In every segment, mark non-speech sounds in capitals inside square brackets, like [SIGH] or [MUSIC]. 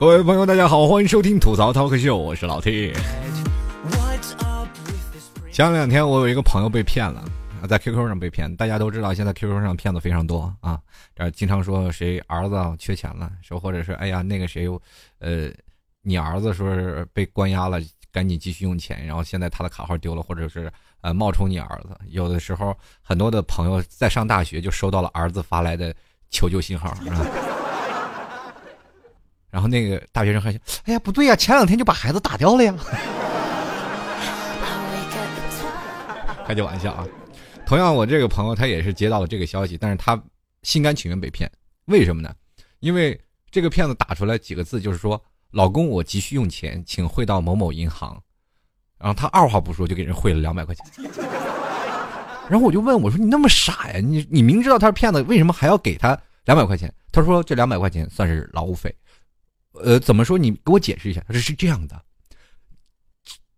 各位朋友，大家好，欢迎收听吐槽 talk 秀，我是老 T。前两天我有一个朋友被骗了，在 QQ 上被骗。大家都知道，现在 QQ 上骗子非常多啊，这经常说谁儿子缺钱了，说或者是哎呀那个谁，呃，你儿子说是被关押了，赶紧继续用钱，然后现在他的卡号丢了，或者是呃冒充你儿子。有的时候很多的朋友在上大学就收到了儿子发来的求救信号，是吧？然后那个大学生还想，哎呀，不对呀，前两天就把孩子打掉了呀。开句玩笑啊。同样，我这个朋友他也是接到了这个消息，但是他心甘情愿被骗。为什么呢？因为这个骗子打出来几个字，就是说：“老公，我急需用钱，请汇到某某银行。”然后他二话不说就给人汇了两百块钱。然后我就问我说：“你那么傻呀？你你明知道他是骗子，为什么还要给他两百块钱？”他说：“这两百块钱算是劳务费。”呃，怎么说？你给我解释一下。他说是这样的，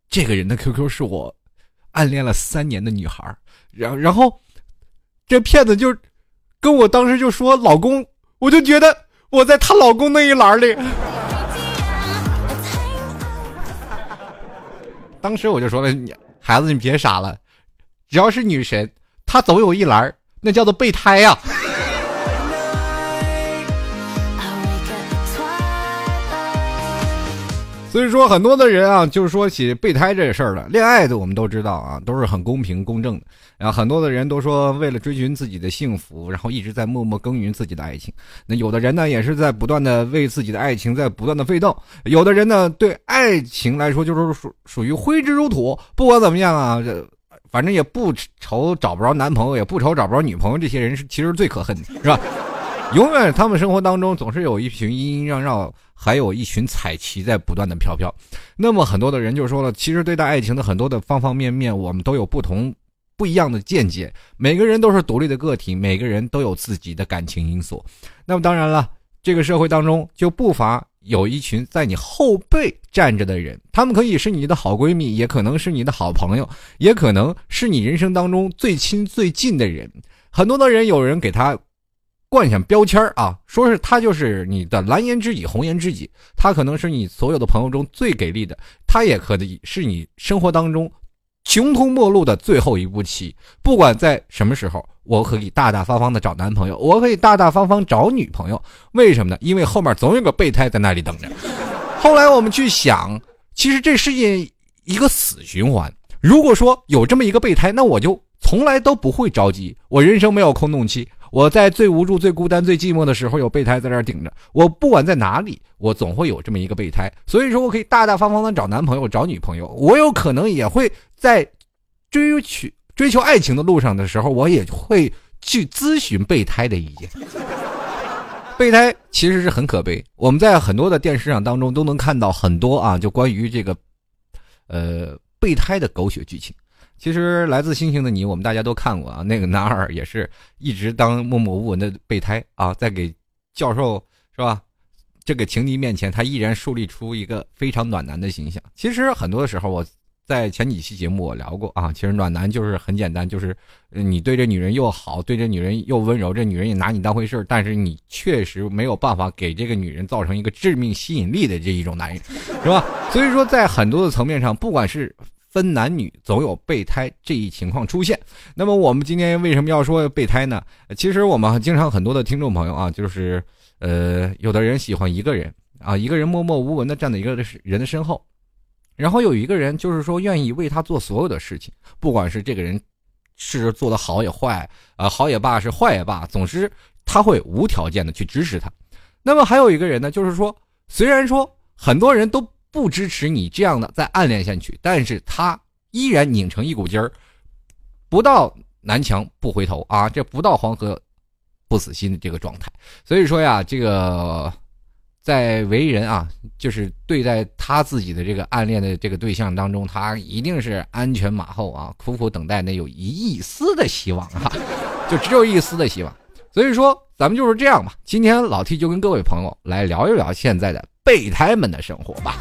这个人的 QQ 是我暗恋了三年的女孩，然然后这骗子就跟我当时就说老公，我就觉得我在她老公那一栏里。[LAUGHS] 当时我就说了，你孩子你别傻了，只要是女神，她总有一栏，那叫做备胎呀。所以说，很多的人啊，就是说起备胎这事儿了。恋爱的我们都知道啊，都是很公平公正的。然后很多的人都说，为了追寻自己的幸福，然后一直在默默耕耘自己的爱情。那有的人呢，也是在不断的为自己的爱情在不断的奋斗。有的人呢，对爱情来说就是属属于挥之如土。不管怎么样啊，这反正也不愁找不着男朋友，也不愁找不着女朋友。这些人是其实最可恨的，是吧？[LAUGHS] 永远，他们生活当中总是有一群阴阴绕绕，还有一群彩旗在不断的飘飘。那么很多的人就说了，其实对待爱情的很多的方方面面，我们都有不同不一样的见解。每个人都是独立的个体，每个人都有自己的感情因素。那么当然了，这个社会当中就不乏有一群在你后背站着的人，他们可以是你的好闺蜜，也可能是你的好朋友，也可能是你人生当中最亲最近的人。很多的人，有人给他。冠上标签啊，说是他就是你的蓝颜知己、红颜知己，他可能是你所有的朋友中最给力的，他也可以是你生活当中穷途末路的最后一步棋。不管在什么时候，我可以大大方方的找男朋友，我可以大大方方找女朋友。为什么呢？因为后面总有个备胎在那里等着。后来我们去想，其实这是件一个死循环。如果说有这么一个备胎，那我就从来都不会着急，我人生没有空洞期。我在最无助、最孤单、最寂寞的时候，有备胎在这顶着我。不管在哪里，我总会有这么一个备胎。所以说，我可以大大方方的找男朋友、找女朋友。我有可能也会在追求追求爱情的路上的时候，我也会去咨询备胎的意见。[LAUGHS] 备胎其实是很可悲。我们在很多的电视上当中都能看到很多啊，就关于这个呃备胎的狗血剧情。其实来自星星的你，我们大家都看过啊。那个男二也是一直当默默无闻的备胎啊，在给教授是吧？这个情敌面前，他依然树立出一个非常暖男的形象。其实很多的时候，我在前几期节目我聊过啊。其实暖男就是很简单，就是你对这女人又好，对这女人又温柔，这女人也拿你当回事但是你确实没有办法给这个女人造成一个致命吸引力的这一种男人，是吧？所以说，在很多的层面上，不管是分男女总有备胎这一情况出现。那么我们今天为什么要说备胎呢？其实我们经常很多的听众朋友啊，就是呃，有的人喜欢一个人啊，一个人默默无闻的站在一个人的身后，然后有一个人就是说愿意为他做所有的事情，不管是这个人是做的好也坏啊，好也罢是坏也罢，总之他会无条件的去支持他。那么还有一个人呢，就是说虽然说很多人都。不支持你这样的再暗恋下去，但是他依然拧成一股劲儿，不到南墙不回头啊，这不到黄河不死心的这个状态。所以说呀，这个在为人啊，就是对待他自己的这个暗恋的这个对象当中，他一定是安全马后啊，苦苦等待那有一丝的希望啊，[LAUGHS] 就只有一丝的希望。所以说，咱们就是这样吧。今天老 T 就跟各位朋友来聊一聊现在的。备胎们的生活吧。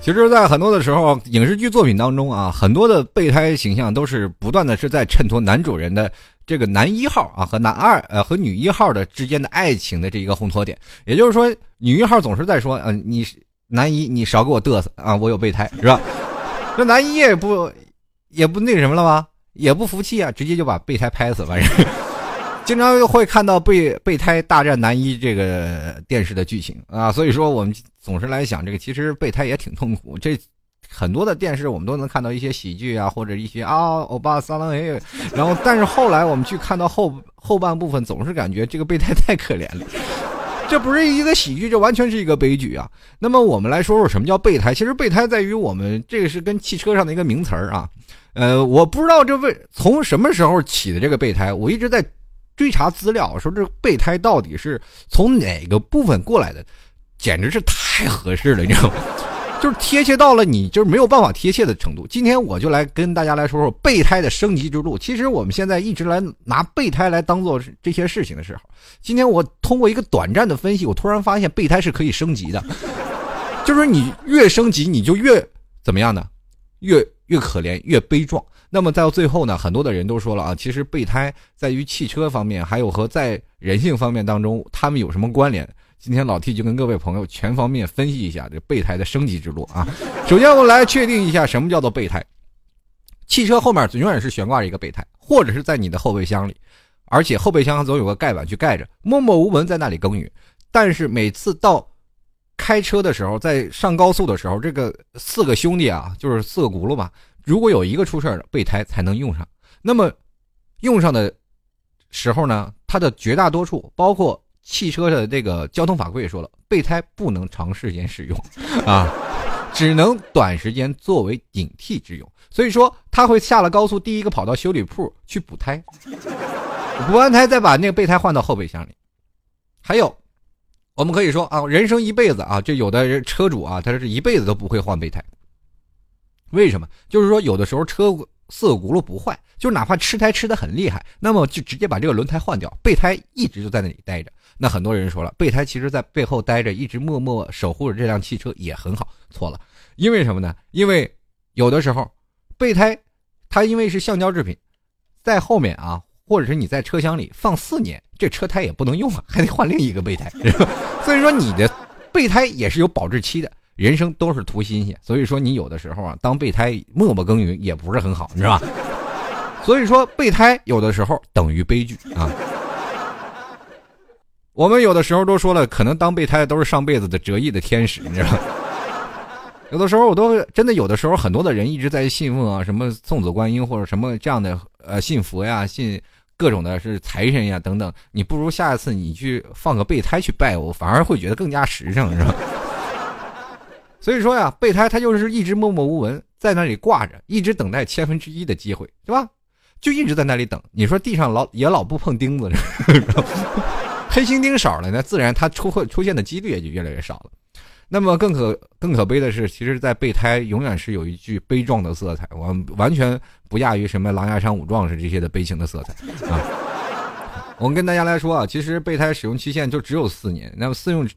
其实，在很多的时候，影视剧作品当中啊，很多的备胎形象都是不断的是在衬托男主人的。这个男一号啊和男二呃和女一号的之间的爱情的这一个烘托点。也就是说，女一号总是在说，嗯，你男一你少给我嘚瑟啊，我有备胎是吧？[LAUGHS] 那男一也不也不那什么了吗？也不服气啊，直接就把备胎拍死，反正。经常会看到备备胎大战男一这个电视的剧情啊，所以说我们总是来想这个，其实备胎也挺痛苦。这很多的电视我们都能看到一些喜剧啊，或者一些啊欧巴桑郎哎，然后但是后来我们去看到后后半部分，总是感觉这个备胎太可怜了。这不是一个喜剧，这完全是一个悲剧啊。那么我们来说说什么叫备胎？其实备胎在于我们这个是跟汽车上的一个名词儿啊。呃，我不知道这为从什么时候起的这个备胎，我一直在。追查资料，说这备胎到底是从哪个部分过来的，简直是太合适了，你知道吗？就是贴切到了你就是没有办法贴切的程度。今天我就来跟大家来说说备胎的升级之路。其实我们现在一直来拿备胎来当做这些事情的时候，今天我通过一个短暂的分析，我突然发现备胎是可以升级的，就是你越升级你就越怎么样呢？越越可怜越悲壮。那么到最后呢，很多的人都说了啊，其实备胎在于汽车方面，还有和在人性方面当中，他们有什么关联？今天老 T 就跟各位朋友全方面分析一下这备胎的升级之路啊。[LAUGHS] 首先，我们来确定一下什么叫做备胎。汽车后面永远是悬挂着一个备胎，或者是在你的后备箱里，而且后备箱总有个盖板去盖着，默默无闻在那里耕耘。但是每次到开车的时候，在上高速的时候，这个四个兄弟啊，就是四个轱辘嘛。如果有一个出事儿，备胎才能用上。那么，用上的时候呢，它的绝大多数，包括汽车的这个交通法规也说了，备胎不能长时间使用，[LAUGHS] 啊，只能短时间作为顶替之用。所以说，他会下了高速，第一个跑到修理铺去补胎，[LAUGHS] 补完胎再把那个备胎换到后备箱里。还有，我们可以说啊，人生一辈子啊，就有的人车主啊，他是一辈子都不会换备胎。为什么？就是说，有的时候车四个轱辘不坏，就哪怕吃胎吃的很厉害，那么就直接把这个轮胎换掉，备胎一直就在那里待着。那很多人说了，备胎其实在背后待着，一直默默守护着这辆汽车也很好。错了，因为什么呢？因为有的时候备胎它因为是橡胶制品，在后面啊，或者是你在车厢里放四年，这车胎也不能用啊，还得换另一个备胎。所以说你的备胎也是有保质期的。人生都是图新鲜，所以说你有的时候啊，当备胎默默耕耘也不是很好，你知道吧？[LAUGHS] 所以说备胎有的时候等于悲剧啊。我们有的时候都说了，可能当备胎都是上辈子的折翼的天使，你知道吗？有的时候我都真的有的时候很多的人一直在信奉啊，什么送子观音或者什么这样的呃信佛呀，信各种的是财神呀等等，你不如下一次你去放个备胎去拜我，反而会觉得更加实诚，是吧？所以说呀，备胎他就是一直默默无闻在那里挂着，一直等待千分之一的机会，是吧？就一直在那里等。你说地上老也老不碰钉子，[LAUGHS] 黑心钉少了，那自然它出会出现的几率也就越来越少了。那么更可更可悲的是，其实，在备胎永远是有一句悲壮的色彩，完完全不亚于什么狼牙山五壮士这些的悲情的色彩啊。[LAUGHS] 我们跟大家来说啊，其实备胎使用期限就只有四年，那么四用。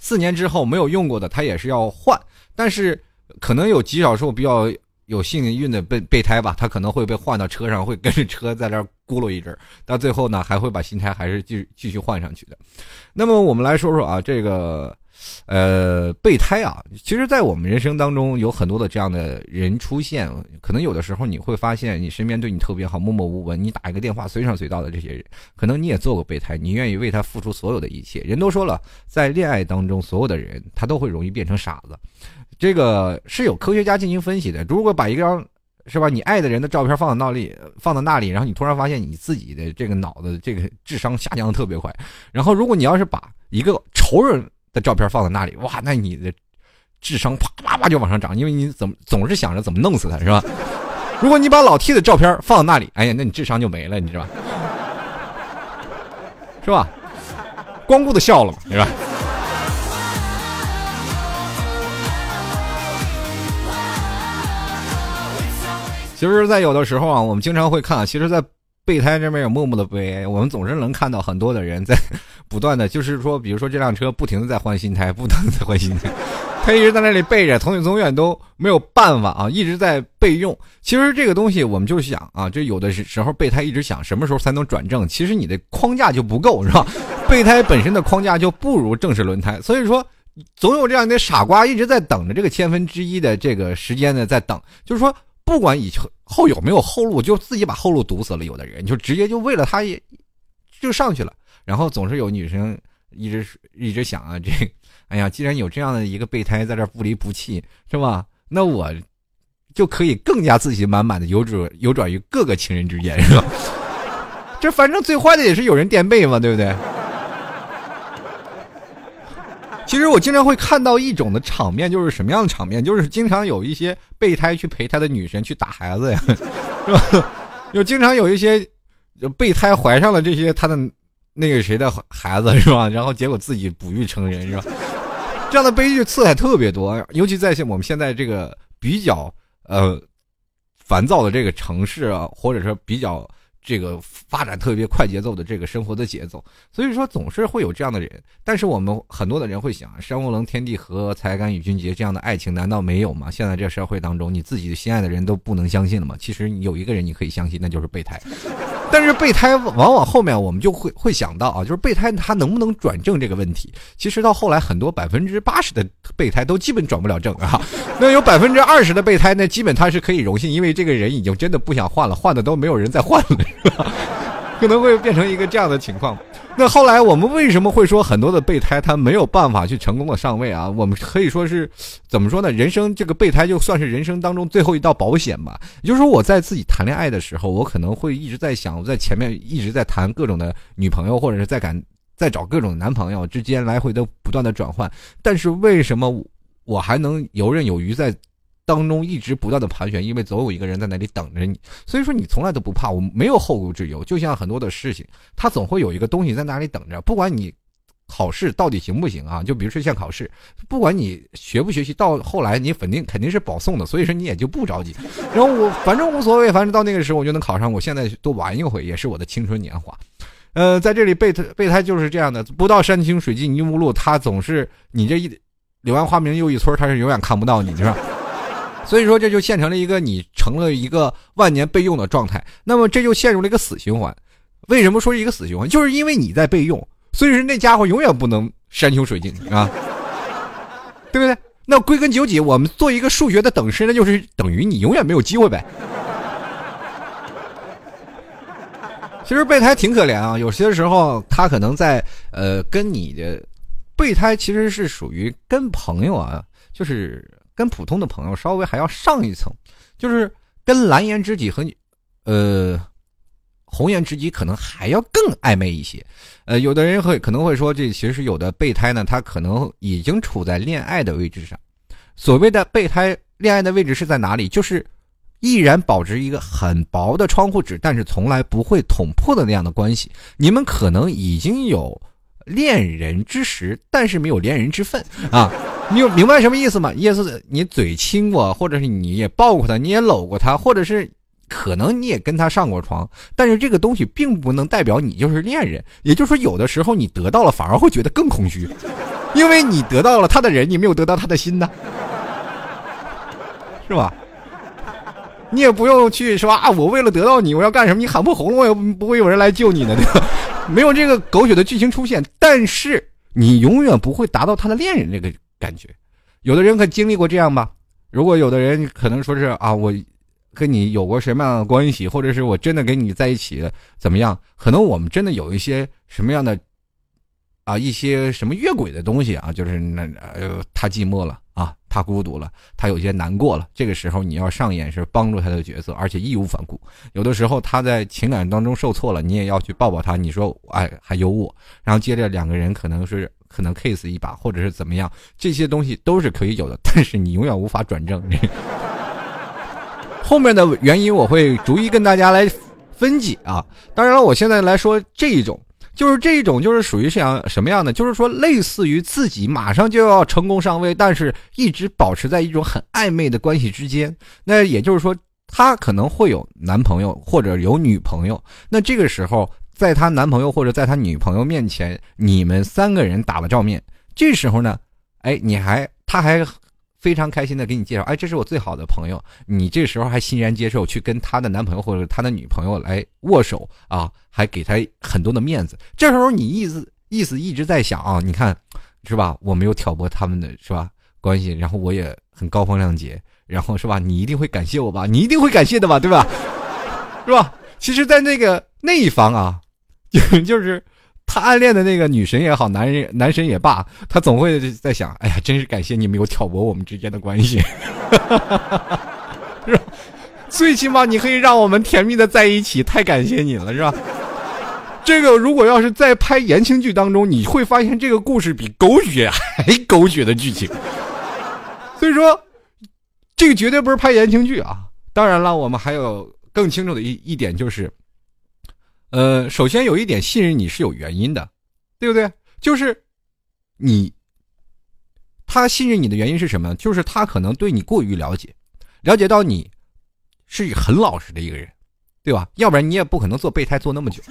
四年之后没有用过的，他也是要换，但是可能有极少数比较有幸运的备备胎吧，他可能会被换到车上，会跟着车在那儿咕噜一阵，到最后呢还会把新胎还是继继续换上去的。那么我们来说说啊，这个。呃，备胎啊，其实，在我们人生当中有很多的这样的人出现，可能有的时候你会发现，你身边对你特别好、默默无闻，你打一个电话随传随到的这些人，可能你也做过备胎，你愿意为他付出所有的一切。人都说了，在恋爱当中，所有的人他都会容易变成傻子，这个是有科学家进行分析的。如果把一张是吧，你爱的人的照片放到那里，放到那里，然后你突然发现你自己的这个脑子这个智商下降的特别快，然后如果你要是把一个仇人。的照片放在那里，哇，那你的智商啪啪啪就往上涨，因为你怎么总是想着怎么弄死他，是吧？如果你把老 T 的照片放在那里，哎呀，那你智商就没了，你知道吧？是吧？光顾的笑了嘛，是吧？其实，在有的时候啊，我们经常会看，其实，在。备胎这边有默默的悲哀，我们总是能看到很多的人在 [LAUGHS] 不断的，就是说，比如说这辆车不停的在换新胎，不停的在换新胎，[LAUGHS] 他一直在那里备着，从永从远都没有办法啊，一直在备用。其实这个东西，我们就想啊，就有的时候备胎一直想什么时候才能转正。其实你的框架就不够，是吧？[LAUGHS] 备胎本身的框架就不如正式轮胎，所以说总有这样的傻瓜一直在等着这个千分之一的这个时间呢，在等。就是说，不管以后有没有后路，就自己把后路堵死了。有的人就直接就为了他也就上去了，然后总是有女生一直一直想啊这。哎呀，既然有这样的一个备胎在这不离不弃，是吧？那我就可以更加自信满满的游转游转于各个情人之间，是吧？这反正最坏的也是有人垫背嘛，对不对？其实我经常会看到一种的场面，就是什么样的场面？就是经常有一些备胎去陪他的女神去打孩子呀，[LAUGHS] 是吧？就经常有一些备胎怀上了这些他的那个谁的孩子，是吧？然后结果自己不育成人，是吧？这样的悲剧次还特别多，尤其在像我们现在这个比较呃烦躁的这个城市啊，或者说比较。这个发展特别快节奏的这个生活的节奏，所以说总是会有这样的人。但是我们很多的人会想，山无棱，天地合，才敢与君结，这样的爱情难道没有吗？现在这社会当中，你自己心爱的人都不能相信了吗？其实有一个人你可以相信，那就是备胎。但是备胎往往后面我们就会会想到啊，就是备胎它能不能转正这个问题。其实到后来很多百分之八十的备胎都基本转不了正啊。[LAUGHS] 那有百分之二十的备胎呢，基本他是可以荣幸，因为这个人已经真的不想换了，换的都没有人再换了，是吧？可能会变成一个这样的情况。那后来我们为什么会说很多的备胎他没有办法去成功的上位啊？我们可以说是怎么说呢？人生这个备胎就算是人生当中最后一道保险吧。也就是说，我在自己谈恋爱的时候，我可能会一直在想，我在前面一直在谈各种的女朋友，或者是在赶在找各种男朋友之间来回的不断的转换。但是为什么我还能游刃有余在？当中一直不断的盘旋，因为总有一个人在那里等着你，所以说你从来都不怕，我没有后顾之忧。就像很多的事情，它总会有一个东西在那里等着，不管你考试到底行不行啊，就比如说像考试，不管你学不学习，到后来你肯定肯定是保送的，所以说你也就不着急。然后我反正无所谓，反正到那个时候我就能考上，我现在多玩一回也是我的青春年华。呃，在这里备胎备胎就是这样的，不到山清水尽泥无路，他总是你这一柳暗花明又一村，他是永远看不到你，是吧？所以说，这就现成了一个你成了一个万年备用的状态，那么这就陷入了一个死循环。为什么说是一个死循环？就是因为你在备用，所以说那家伙永远不能山穷水尽啊，对不对？那归根究底，我们做一个数学的等式，那就是等于你永远没有机会呗。其实备胎挺可怜啊，有些时候他可能在呃跟你的备胎其实是属于跟朋友啊，就是。跟普通的朋友稍微还要上一层，就是跟蓝颜知己和你，呃，红颜知己可能还要更暧昧一些。呃，有的人会可能会说，这其实有的备胎呢，他可能已经处在恋爱的位置上。所谓的备胎恋爱的位置是在哪里？就是依然保持一个很薄的窗户纸，但是从来不会捅破的那样的关系。你们可能已经有恋人之实，但是没有恋人之分啊。你有明白什么意思吗？意思你嘴亲过，或者是你也抱过他，你也搂过他，或者是可能你也跟他上过床，但是这个东西并不能代表你就是恋人。也就是说，有的时候你得到了，反而会觉得更空虚，[LAUGHS] 因为你得到了他的人，你没有得到他的心呢，[LAUGHS] 是吧？你也不用去说啊，我为了得到你，我要干什么？你喊破喉咙，也不会有人来救你的，对吧？[LAUGHS] 没有这个狗血的剧情出现，但是你永远不会达到他的恋人这个。感觉，有的人可经历过这样吧？如果有的人可能说是啊，我跟你有过什么样的关系，或者是我真的跟你在一起怎么样？可能我们真的有一些什么样的啊，一些什么越轨的东西啊，就是那呃，他寂寞了啊，他孤独了，他有些难过了。这个时候你要上演是帮助他的角色，而且义无反顾。有的时候他在情感当中受挫了，你也要去抱抱他。你说哎，还有我，然后接着两个人可能是。可能 kiss 一把，或者是怎么样，这些东西都是可以有的，但是你永远无法转正。后面的原因我会逐一跟大家来分解啊。当然了，我现在来说这一种，就是这种就是属于像什么样的？就是说类似于自己马上就要成功上位，但是一直保持在一种很暧昧的关系之间。那也就是说，他可能会有男朋友或者有女朋友。那这个时候。在她男朋友或者在她女朋友面前，你们三个人打了照面。这时候呢，哎，你还他还非常开心的给你介绍，哎，这是我最好的朋友。你这时候还欣然接受去跟他的男朋友或者他的女朋友来握手啊，还给他很多的面子。这时候你意思意思一直在想啊，你看是吧？我没有挑拨他们的是吧关系，然后我也很高风亮节，然后是吧？你一定会感谢我吧？你一定会感谢的吧？对吧？是吧？其实，在那个那一方啊，就 [LAUGHS] 就是。他暗恋的那个女神也好，男人男神也罢，他总会在想：哎呀，真是感谢你没有挑拨我们之间的关系，[LAUGHS] 是吧？最起码你可以让我们甜蜜的在一起，太感谢你了，是吧？这个如果要是在拍言情剧当中，你会发现这个故事比狗血 [LAUGHS] 还狗血的剧情。所以说，这个绝对不是拍言情剧啊！当然了，我们还有更清楚的一一点就是。呃，首先有一点信任你是有原因的，对不对？就是你，他信任你的原因是什么？就是他可能对你过于了解，了解到你是很老实的一个人，对吧？要不然你也不可能做备胎做那么久。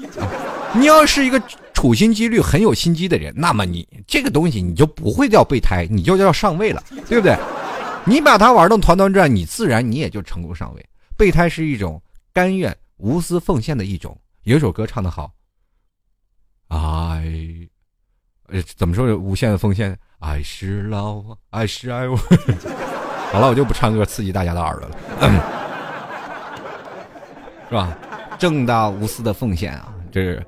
你要是一个处心积虑、很有心机的人，那么你这个东西你就不会叫备胎，你就叫上位了，对不对？你把他玩的团团转，你自然你也就成功上位。备胎是一种甘愿无私奉献的一种。有首歌唱的好，爱，呃，怎么说？无限的奉献，爱是老，爱是爱我。好了，我就不唱歌刺激大家的耳朵了，是吧？正大无私的奉献啊，这是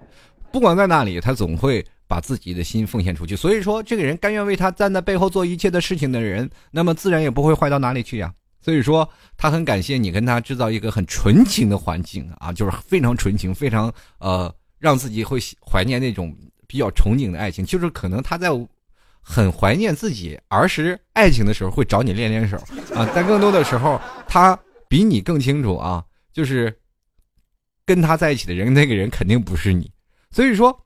不管在哪里，他总会把自己的心奉献出去。所以说，这个人甘愿为他站在背后做一切的事情的人，那么自然也不会坏到哪里去呀。所以说，他很感谢你跟他制造一个很纯情的环境啊，就是非常纯情，非常呃，让自己会怀念那种比较憧憬的爱情。就是可能他在很怀念自己儿时爱情的时候，会找你练练手啊。但更多的时候，他比你更清楚啊，就是跟他在一起的人，那个人肯定不是你。所以说，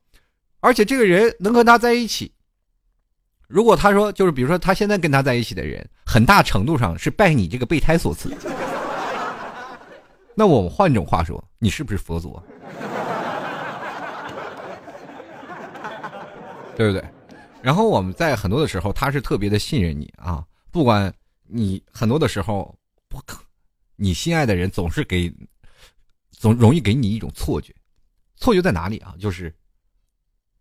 而且这个人能和他在一起。如果他说，就是比如说他现在跟他在一起的人，很大程度上是拜你这个备胎所赐。[LAUGHS] 那我们换种话说，你是不是佛祖？[LAUGHS] 对不对？然后我们在很多的时候，他是特别的信任你啊，不管你很多的时候，不可，你心爱的人总是给，总容易给你一种错觉，错觉在哪里啊？就是，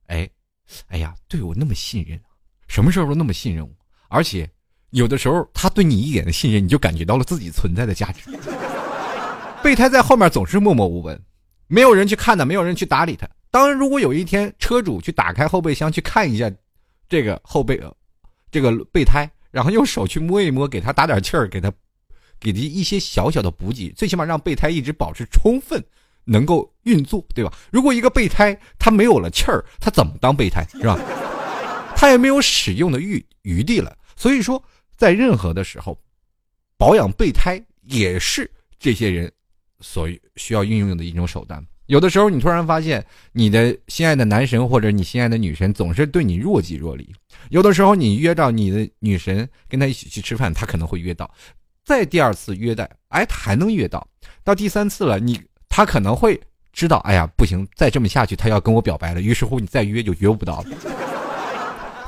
哎，哎呀，对我那么信任。什么时候都那么信任我，而且有的时候他对你一点的信任，你就感觉到了自己存在的价值。备胎在后面总是默默无闻，没有人去看他，没有人去搭理他。当然，如果有一天车主去打开后备箱去看一下这个后备呃，这个备胎，然后用手去摸一摸，给他打点气儿，给他给他一些小小的补给，最起码让备胎一直保持充分能够运作，对吧？如果一个备胎他没有了气儿，他怎么当备胎，是吧？他也没有使用的余余地了，所以说，在任何的时候，保养备胎也是这些人所需要运用的一种手段。有的时候，你突然发现你的心爱的男神或者你心爱的女神总是对你若即若离；有的时候，你约到你的女神跟他一起去吃饭，他可能会约到；再第二次约的，哎，他还能约到；到第三次了，你他可能会知道，哎呀，不行，再这么下去，他要跟我表白了。于是乎，你再约就约不到了。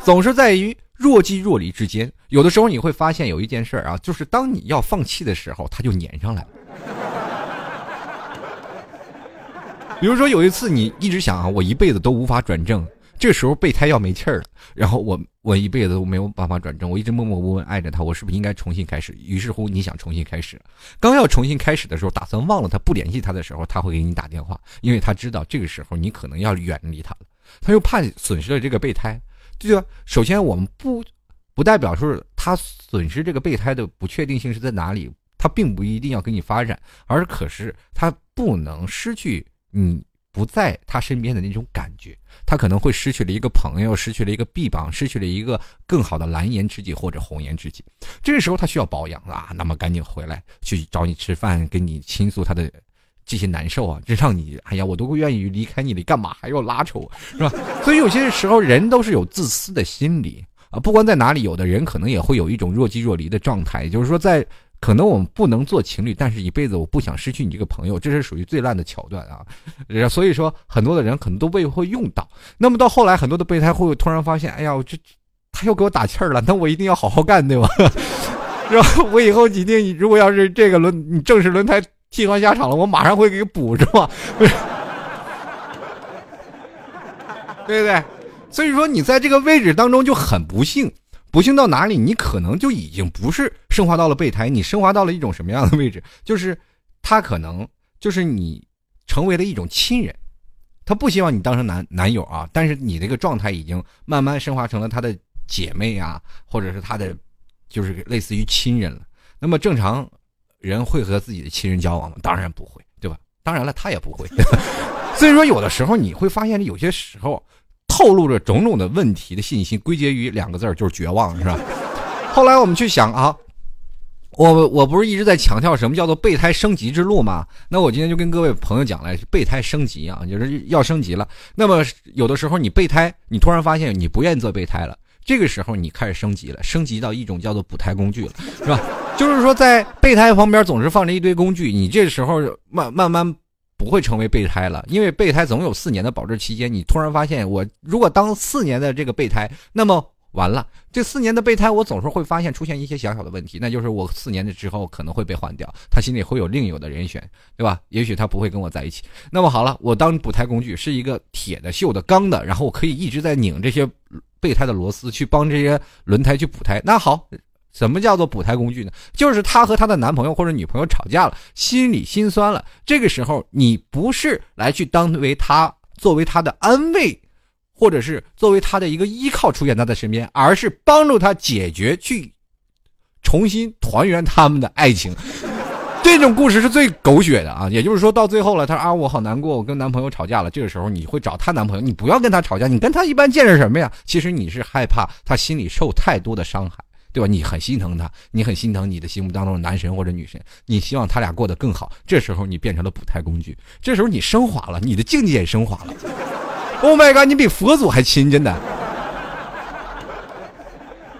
总是在于若即若离之间，有的时候你会发现有一件事啊，就是当你要放弃的时候，他就粘上来了。比如说有一次你一直想啊，我一辈子都无法转正，这时候备胎要没气儿了，然后我我一辈子都没有办法转正，我一直默默无闻爱着他，我是不是应该重新开始？于是乎你想重新开始，刚要重新开始的时候，打算忘了他不联系他的时候，他会给你打电话，因为他知道这个时候你可能要远离他了，他又怕损失了这个备胎。对吧？首先，我们不不代表说他损失这个备胎的不确定性是在哪里，他并不一定要跟你发展，而可是他不能失去你不在他身边的那种感觉，他可能会失去了一个朋友，失去了一个臂膀，失去了一个更好的蓝颜知己或者红颜知己。这个时候他需要保养啊，那么赶紧回来去找你吃饭，跟你倾诉他的。这些难受啊，这让你哎呀，我都愿意离开你，你干嘛还要拉扯我，是吧？[LAUGHS] 所以有些时候人都是有自私的心理啊，不管在哪里，有的人可能也会有一种若即若离的状态，就是说在可能我们不能做情侣，但是一辈子我不想失去你这个朋友，这是属于最烂的桥段啊。[LAUGHS] 所以说很多的人可能都未会用到。那么到后来，很多的备胎会突然发现，哎呀，这他又给我打气儿了，那我一定要好好干，对吧？[LAUGHS] 是吧我以后一定，如果要是这个轮你正式轮胎替换下场了，我马上会给补，是吧？[LAUGHS] 对不对？所以说你在这个位置当中就很不幸，不幸到哪里？你可能就已经不是升华到了备胎，你升华到了一种什么样的位置？就是他可能就是你成为了一种亲人，他不希望你当成男男友啊，但是你这个状态已经慢慢升华成了他的姐妹啊，或者是他的。就是类似于亲人了，那么正常人会和自己的亲人交往吗？当然不会，对吧？当然了，他也不会。[LAUGHS] 所以说，有的时候你会发现，有些时候透露着种种的问题的信息，归结于两个字儿，就是绝望，是吧？[LAUGHS] 后来我们去想啊，我我不是一直在强调什么叫做备胎升级之路吗？那我今天就跟各位朋友讲了，备胎升级啊，就是要升级了。那么有的时候你备胎，你突然发现你不愿意做备胎了。这个时候你开始升级了，升级到一种叫做补胎工具了，是吧？[LAUGHS] 就是说在备胎旁边总是放着一堆工具，你这时候慢慢慢不会成为备胎了，因为备胎总有四年的保质期间。你突然发现，我如果当四年的这个备胎，那么完了，这四年的备胎我总是会发现出现一些小小的问题，那就是我四年的之后可能会被换掉，他心里会有另有的人选，对吧？也许他不会跟我在一起。那么好了，我当补胎工具是一个铁的、锈的、钢的，然后我可以一直在拧这些。备胎的螺丝去帮这些轮胎去补胎，那好，什么叫做补胎工具呢？就是她和她的男朋友或者女朋友吵架了，心里心酸了，这个时候你不是来去当为她作为她的安慰，或者是作为她的一个依靠出现她的身边，而是帮助她解决去重新团圆他们的爱情。这种故事是最狗血的啊！也就是说到最后了，她说啊，我好难过，我跟男朋友吵架了。这个时候你会找她男朋友，你不要跟他吵架，你跟他一般见识什么呀？其实你是害怕他心里受太多的伤害，对吧？你很心疼他，你很心疼你的心目当中的男神或者女神，你希望他俩过得更好。这时候你变成了补胎工具，这时候你升华了，你的境界也升华了。Oh my god，你比佛祖还亲，真的。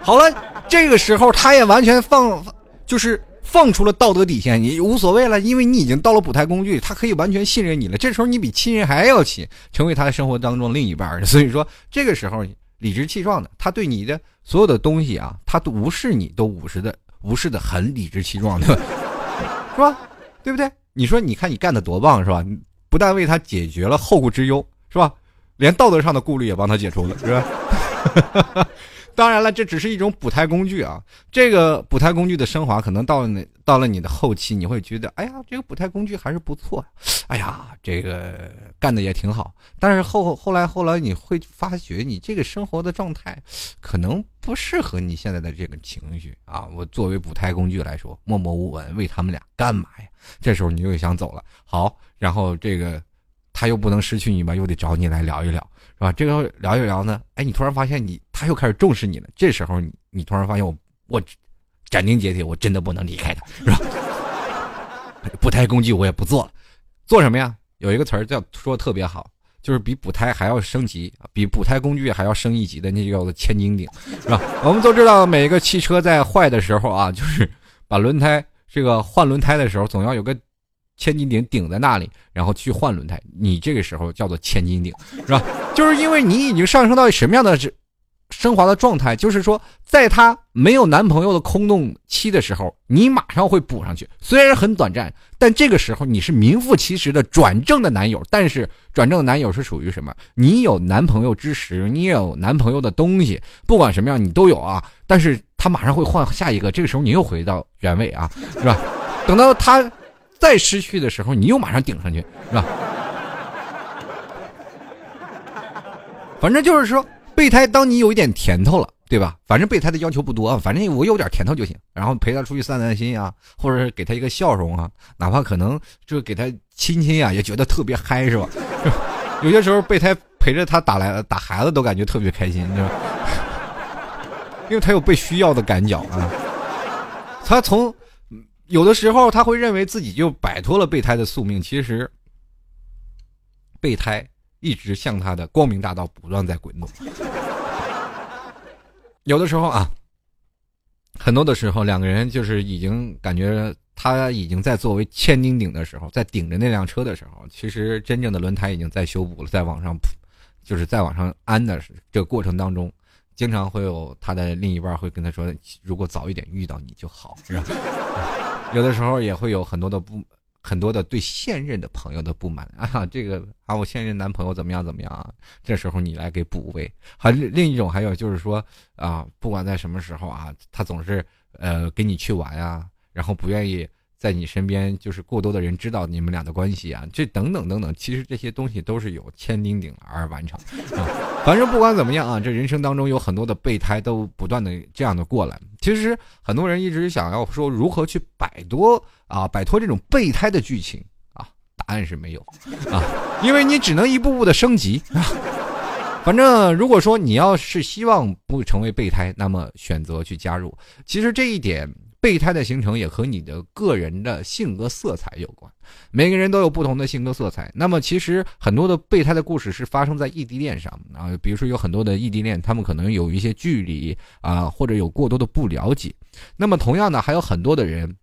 好了，这个时候他也完全放，就是。放出了道德底线，你无所谓了，因为你已经到了补胎工具，他可以完全信任你了。这时候你比亲人还要亲，成为他的生活当中另一半 [LAUGHS] 所以说，这个时候理直气壮的，他对你的所有的东西啊，他都无视你，都无视的无视的很理直气壮的，[LAUGHS] 是吧？对不对？你说，你看你干的多棒，是吧？不但为他解决了后顾之忧，是吧？连道德上的顾虑也帮他解除了，是吧？[LAUGHS] 当然了，这只是一种补胎工具啊。这个补胎工具的升华，可能到了你到了你的后期，你会觉得，哎呀，这个补胎工具还是不错，哎呀，这个干的也挺好。但是后后来后来，你会发觉，你这个生活的状态，可能不适合你现在的这个情绪啊。我作为补胎工具来说，默默无闻为他们俩干嘛呀？这时候你又想走了，好，然后这个他又不能失去你嘛，又得找你来聊一聊。是吧？这个聊一聊呢，哎，你突然发现你他又开始重视你了。这时候你你突然发现我我斩钉截铁，我真的不能离开他，是吧？补胎工具我也不做了，做什么呀？有一个词儿叫说特别好，就是比补胎还要升级，比补胎工具还要升一级的，那叫做千斤顶，是吧？我们都知道，每一个汽车在坏的时候啊，就是把轮胎这个换轮胎的时候，总要有个。千斤顶顶在那里，然后去换轮胎，你这个时候叫做千斤顶，是吧？[LAUGHS] 就是因为你已经上升到什么样的是升华的状态？就是说，在她没有男朋友的空洞期的时候，你马上会补上去，虽然很短暂，但这个时候你是名副其实的转正的男友。但是转正的男友是属于什么？你有男朋友之时，你有男朋友的东西，不管什么样你都有啊。但是他马上会换下一个，这个时候你又回到原位啊，是吧？等到他。再失去的时候，你又马上顶上去，是吧？[LAUGHS] 反正就是说，备胎，当你有一点甜头了，对吧？反正备胎的要求不多，反正我有点甜头就行。然后陪他出去散散心啊，或者是给他一个笑容啊，哪怕可能就给他亲亲啊，也觉得特别嗨，是吧？[LAUGHS] 有些时候备胎陪着他打来打孩子都感觉特别开心，是吧？[LAUGHS] 因为他有被需要的感觉啊，他从。有的时候他会认为自己就摆脱了备胎的宿命，其实备胎一直向他的光明大道不断在滚动。有的时候啊，很多的时候两个人就是已经感觉他已经在作为千斤顶的时候，在顶着那辆车的时候，其实真正的轮胎已经在修补了，在往上，就是在往上安的这个过程当中，经常会有他的另一半会跟他说，如果早一点遇到你就好，是吧？有的时候也会有很多的不。很多的对现任的朋友的不满 [LAUGHS] 啊，这个啊，我现任男朋友怎么样怎么样啊？这时候你来给补位。还另一种还有就是说啊，不管在什么时候啊，他总是呃跟你去玩啊，然后不愿意在你身边，就是过多的人知道你们俩的关系啊，这等等等等，其实这些东西都是有千叮咛而完成。啊。反正不管怎么样啊，这人生当中有很多的备胎都不断的这样的过来。其实很多人一直想要说如何去摆脱。啊，摆脱这种备胎的剧情啊，答案是没有啊，因为你只能一步步的升级啊。反正如果说你要是希望不成为备胎，那么选择去加入。其实这一点，备胎的形成也和你的个人的性格色彩有关。每个人都有不同的性格色彩。那么其实很多的备胎的故事是发生在异地恋上啊，比如说有很多的异地恋，他们可能有一些距离啊，或者有过多的不了解。那么同样呢，还有很多的人。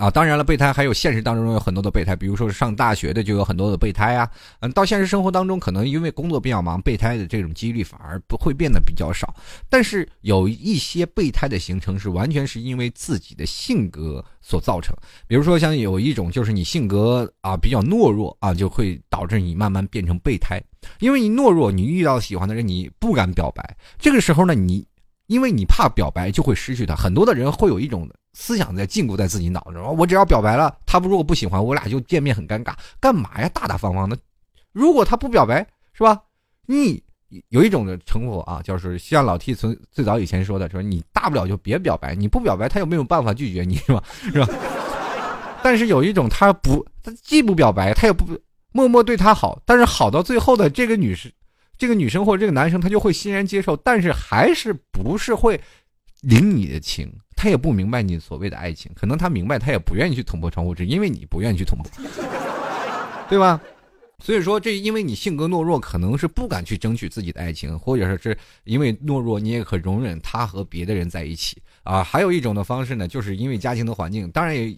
啊，当然了，备胎还有现实当中有很多的备胎，比如说上大学的就有很多的备胎啊。嗯，到现实生活当中，可能因为工作比较忙，备胎的这种几率反而不会变得比较少。但是有一些备胎的形成是完全是因为自己的性格所造成，比如说像有一种就是你性格啊比较懦弱啊，就会导致你慢慢变成备胎。因为你懦弱，你遇到喜欢的人你不敢表白，这个时候呢，你因为你怕表白就会失去他。很多的人会有一种。思想在禁锢在自己脑子，我只要表白了，他不如果不喜欢，我俩就见面很尴尬，干嘛呀？大大方方的，如果他不表白，是吧？你有一种的称呼啊，就是像老 T 从最早以前说的，说你大不了就别表白，你不表白，他又没有办法拒绝你，是吧？[LAUGHS] 是吧？但是有一种他不，他既不表白，他也不默默对他好，但是好到最后的这个女士，这个女生或者这个男生，他就会欣然接受，但是还是不是会领你的情。他也不明白你所谓的爱情，可能他明白，他也不愿意去捅破窗户纸，因为你不愿意去捅破，[LAUGHS] 对吧？所以说，这因为你性格懦弱，可能是不敢去争取自己的爱情，或者说是因为懦弱，你也可容忍他和别的人在一起啊。还有一种的方式呢，就是因为家庭的环境，当然也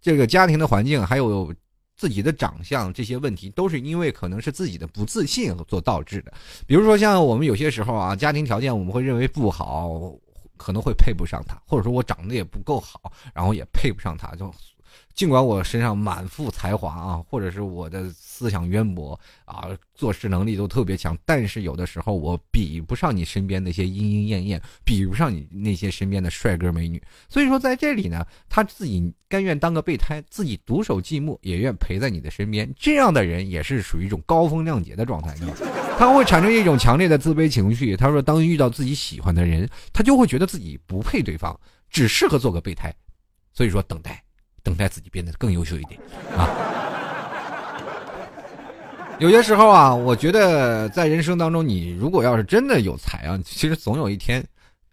这个家庭的环境，还有自己的长相这些问题，都是因为可能是自己的不自信所导致的。比如说像我们有些时候啊，家庭条件我们会认为不好。可能会配不上他，或者说我长得也不够好，然后也配不上他，就。尽管我身上满腹才华啊，或者是我的思想渊博啊，做事能力都特别强，但是有的时候我比不上你身边那些莺莺燕燕，比不上你那些身边的帅哥美女。所以说在这里呢，他自己甘愿当个备胎，自己独守寂寞，也愿陪在你的身边。这样的人也是属于一种高风亮节的状态，他会产生一种强烈的自卑情绪。他说，当遇到自己喜欢的人，他就会觉得自己不配对方，只适合做个备胎。所以说，等待。等待自己变得更优秀一点啊！[LAUGHS] 有些时候啊，我觉得在人生当中，你如果要是真的有才啊，其实总有一天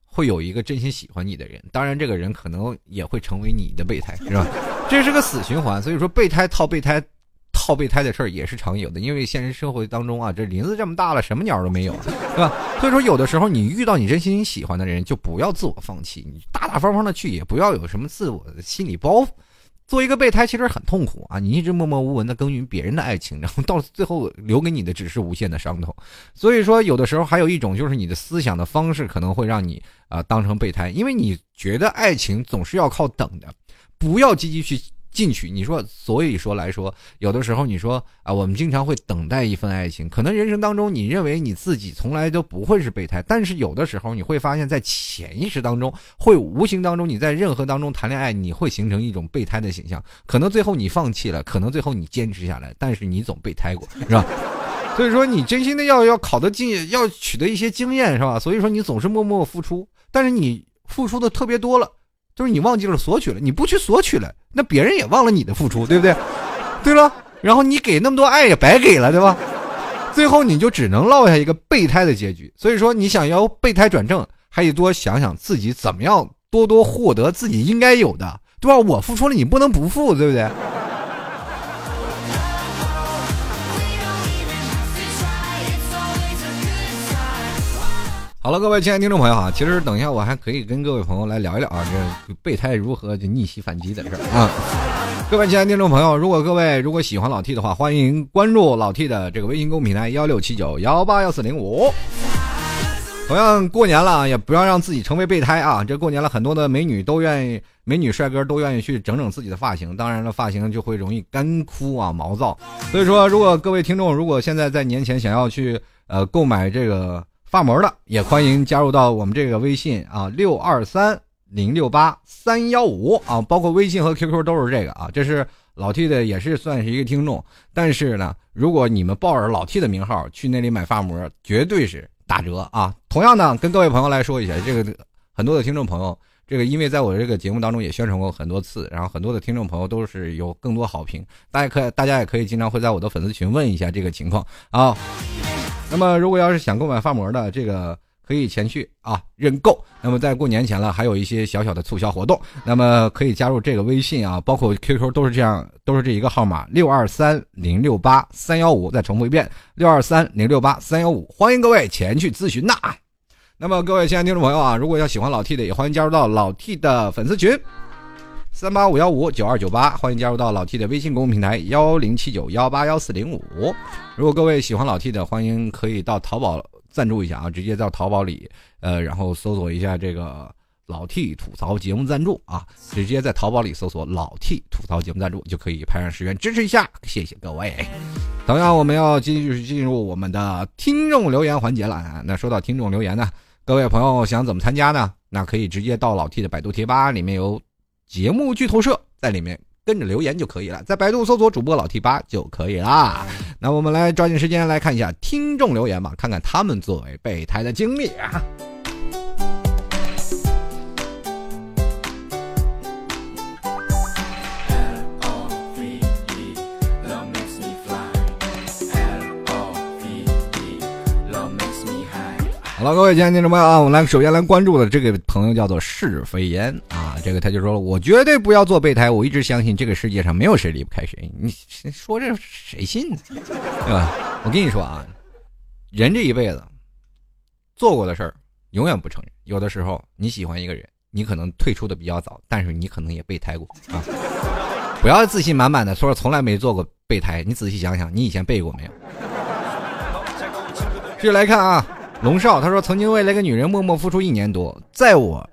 会有一个真心喜欢你的人。当然，这个人可能也会成为你的备胎，是吧？这是个死循环。所以说，备胎套备胎。套备胎的事儿也是常有的，因为现实生活当中啊，这林子这么大了，什么鸟都没有，对吧？所以说，有的时候你遇到你真心喜欢的人，就不要自我放弃，你大大方方的去，也不要有什么自我的心理包袱。做一个备胎其实很痛苦啊，你一直默默无闻的耕耘别人的爱情，然后到最后留给你的只是无限的伤痛。所以说，有的时候还有一种就是你的思想的方式可能会让你啊当成备胎，因为你觉得爱情总是要靠等的，不要积极去。进取，你说，所以说来说，有的时候你说啊，我们经常会等待一份爱情，可能人生当中你认为你自己从来都不会是备胎，但是有的时候你会发现在潜意识当中，会无形当中你在任何当中谈恋爱，你会形成一种备胎的形象，可能最后你放弃了，可能最后你坚持下来，但是你总备胎过，是吧？[LAUGHS] 所以说你真心的要要考得进，要取得一些经验，是吧？所以说你总是默默付出，但是你付出的特别多了。就是你忘记了索取了，你不去索取了，那别人也忘了你的付出，对不对？对了，然后你给那么多爱也白给了，对吧？最后你就只能落下一个备胎的结局。所以说，你想要备胎转正，还得多想想自己怎么样多多获得自己应该有的，对吧？我付出了，你不能不付，对不对？好了，各位亲爱的听众朋友啊，其实等一下我还可以跟各位朋友来聊一聊啊，这备胎如何就逆袭反击的事儿啊。各位亲爱的听众朋友，如果各位如果喜欢老 T 的话，欢迎关注老 T 的这个微信公众平台幺六七九幺八幺四零五。同样过年了，也不要让自己成为备胎啊！这过年了，很多的美女都愿意，美女帅哥都愿意去整整自己的发型，当然了，发型就会容易干枯啊、毛躁。所以说，如果各位听众如果现在在年前想要去呃购买这个发膜的，也欢迎加入到我们这个微信啊，六二三零六八三幺五啊，包括微信和 QQ 都是这个啊，这是老 T 的，也是算是一个听众。但是呢，如果你们抱着老 T 的名号去那里买发膜，绝对是。打折啊！同样呢，跟各位朋友来说一下，这个很多的听众朋友，这个因为在我这个节目当中也宣传过很多次，然后很多的听众朋友都是有更多好评，大家可大家也可以经常会在我的粉丝群问一下这个情况啊。那么如果要是想购买发膜的，这个可以前去啊认购。那么在过年前了，还有一些小小的促销活动，那么可以加入这个微信啊，包括 QQ 都是这样，都是这一个号码六二三零六八三幺五，再重复一遍。六二三零六八三幺五，欢迎各位前去咨询呐！那么各位亲爱的听众朋友啊，如果要喜欢老 T 的，也欢迎加入到老 T 的粉丝群，三八五幺五九二九八，欢迎加入到老 T 的微信公众平台幺零七九幺八幺四零五。如果各位喜欢老 T 的，欢迎可以到淘宝赞助一下啊，直接到淘宝里，呃，然后搜索一下这个。老 T 吐槽节目赞助啊，直接在淘宝里搜索“老 T 吐槽节目赞助”就可以拍上十元支持一下，谢谢各位。同样，我们要继续进入我们的听众留言环节了啊。那说到听众留言呢，各位朋友想怎么参加呢？那可以直接到老 T 的百度贴吧里面有节目剧透社，在里面跟着留言就可以了，在百度搜索主播老 T 八就可以啦。那我们来抓紧时间来看一下听众留言吧，看看他们作为备胎的经历啊。好了，各位亲爱的听众朋友啊，我们来首先来关注的这个朋友叫做是非言啊，这个他就说了，我绝对不要做备胎，我一直相信这个世界上没有谁离不开谁，你说这谁信呢？对吧？我跟你说啊，人这一辈子做过的事儿永远不承认，有的时候你喜欢一个人，你可能退出的比较早，但是你可能也备胎过啊，不要自信满满的说从来没做过备胎，你仔细想想，你以前备过没有？继续来看啊。龙少他说：“曾经为了一个女人默默付出一年多，在我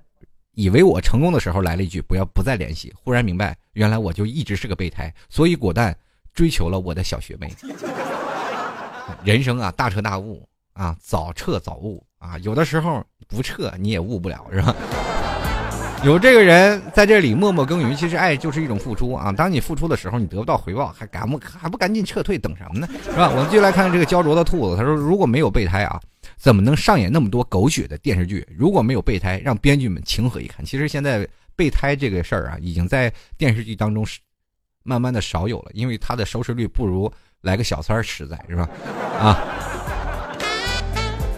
以为我成功的时候，来了一句‘不要不再联系’。忽然明白，原来我就一直是个备胎，所以果断追求了我的小学妹。[LAUGHS] 人生啊，大彻大悟啊，早彻早悟啊，有的时候不撤你也悟不了，是吧？” [LAUGHS] 有这个人在这里默默耕耘，其实爱就是一种付出啊！当你付出的时候，你得不到回报，还赶不还不赶紧撤退，等什么呢？是吧？我们继续来看这个焦灼的兔子，他说：“如果没有备胎啊，怎么能上演那么多狗血的电视剧？如果没有备胎，让编剧们情何以堪？”其实现在备胎这个事儿啊，已经在电视剧当中是慢慢的少有了，因为它的收视率不如来个小三儿实在，是吧？啊。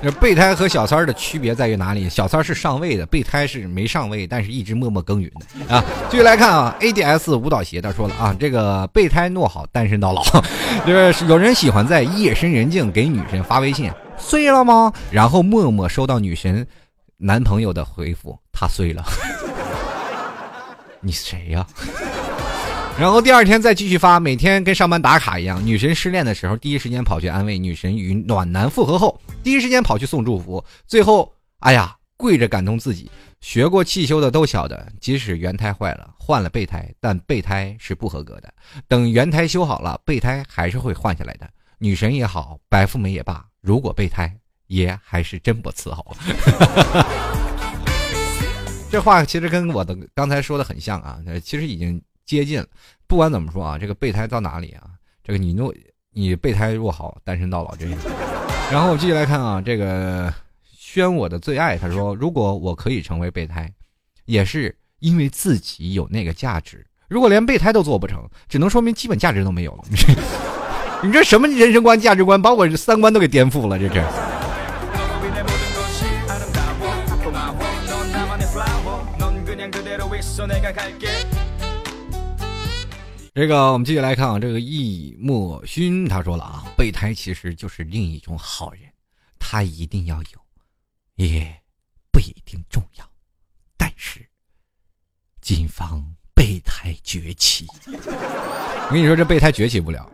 这备胎和小三儿的区别在于哪里？小三儿是上位的，备胎是没上位，但是一直默默耕耘的啊。继续来看啊，ADS 舞蹈鞋他说了啊，这个备胎诺好，单身到老。[LAUGHS] 就是有人喜欢在夜深人静给女神发微信，睡了吗？然后默默收到女神男朋友的回复，他睡了。[LAUGHS] 你谁呀？然后第二天再继续发，每天跟上班打卡一样。女神失恋的时候，第一时间跑去安慰女神；与暖男复合后，第一时间跑去送祝福。最后，哎呀，跪着感动自己。学过汽修的都晓得，即使原胎坏了，换了备胎，但备胎是不合格的。等原胎修好了，备胎还是会换下来的。女神也好，白富美也罢，如果备胎，爷还是真不伺候。[LAUGHS] 这话其实跟我的刚才说的很像啊，其实已经。接近，不管怎么说啊，这个备胎到哪里啊？这个你若你备胎若好，单身到老真是。[LAUGHS] 然后我继续来看啊，这个宣我的最爱，他说如果我可以成为备胎，也是因为自己有那个价值。如果连备胎都做不成，只能说明基本价值都没有了。[LAUGHS] 你这什么人生观、价值观，把我这三观都给颠覆了，这是。这个我们继续来看啊，这个易墨勋他说了啊，备胎其实就是另一种好人，他一定要有，也不一定重要，但是谨防备胎崛起。[LAUGHS] 我跟你说，这备胎崛起不了，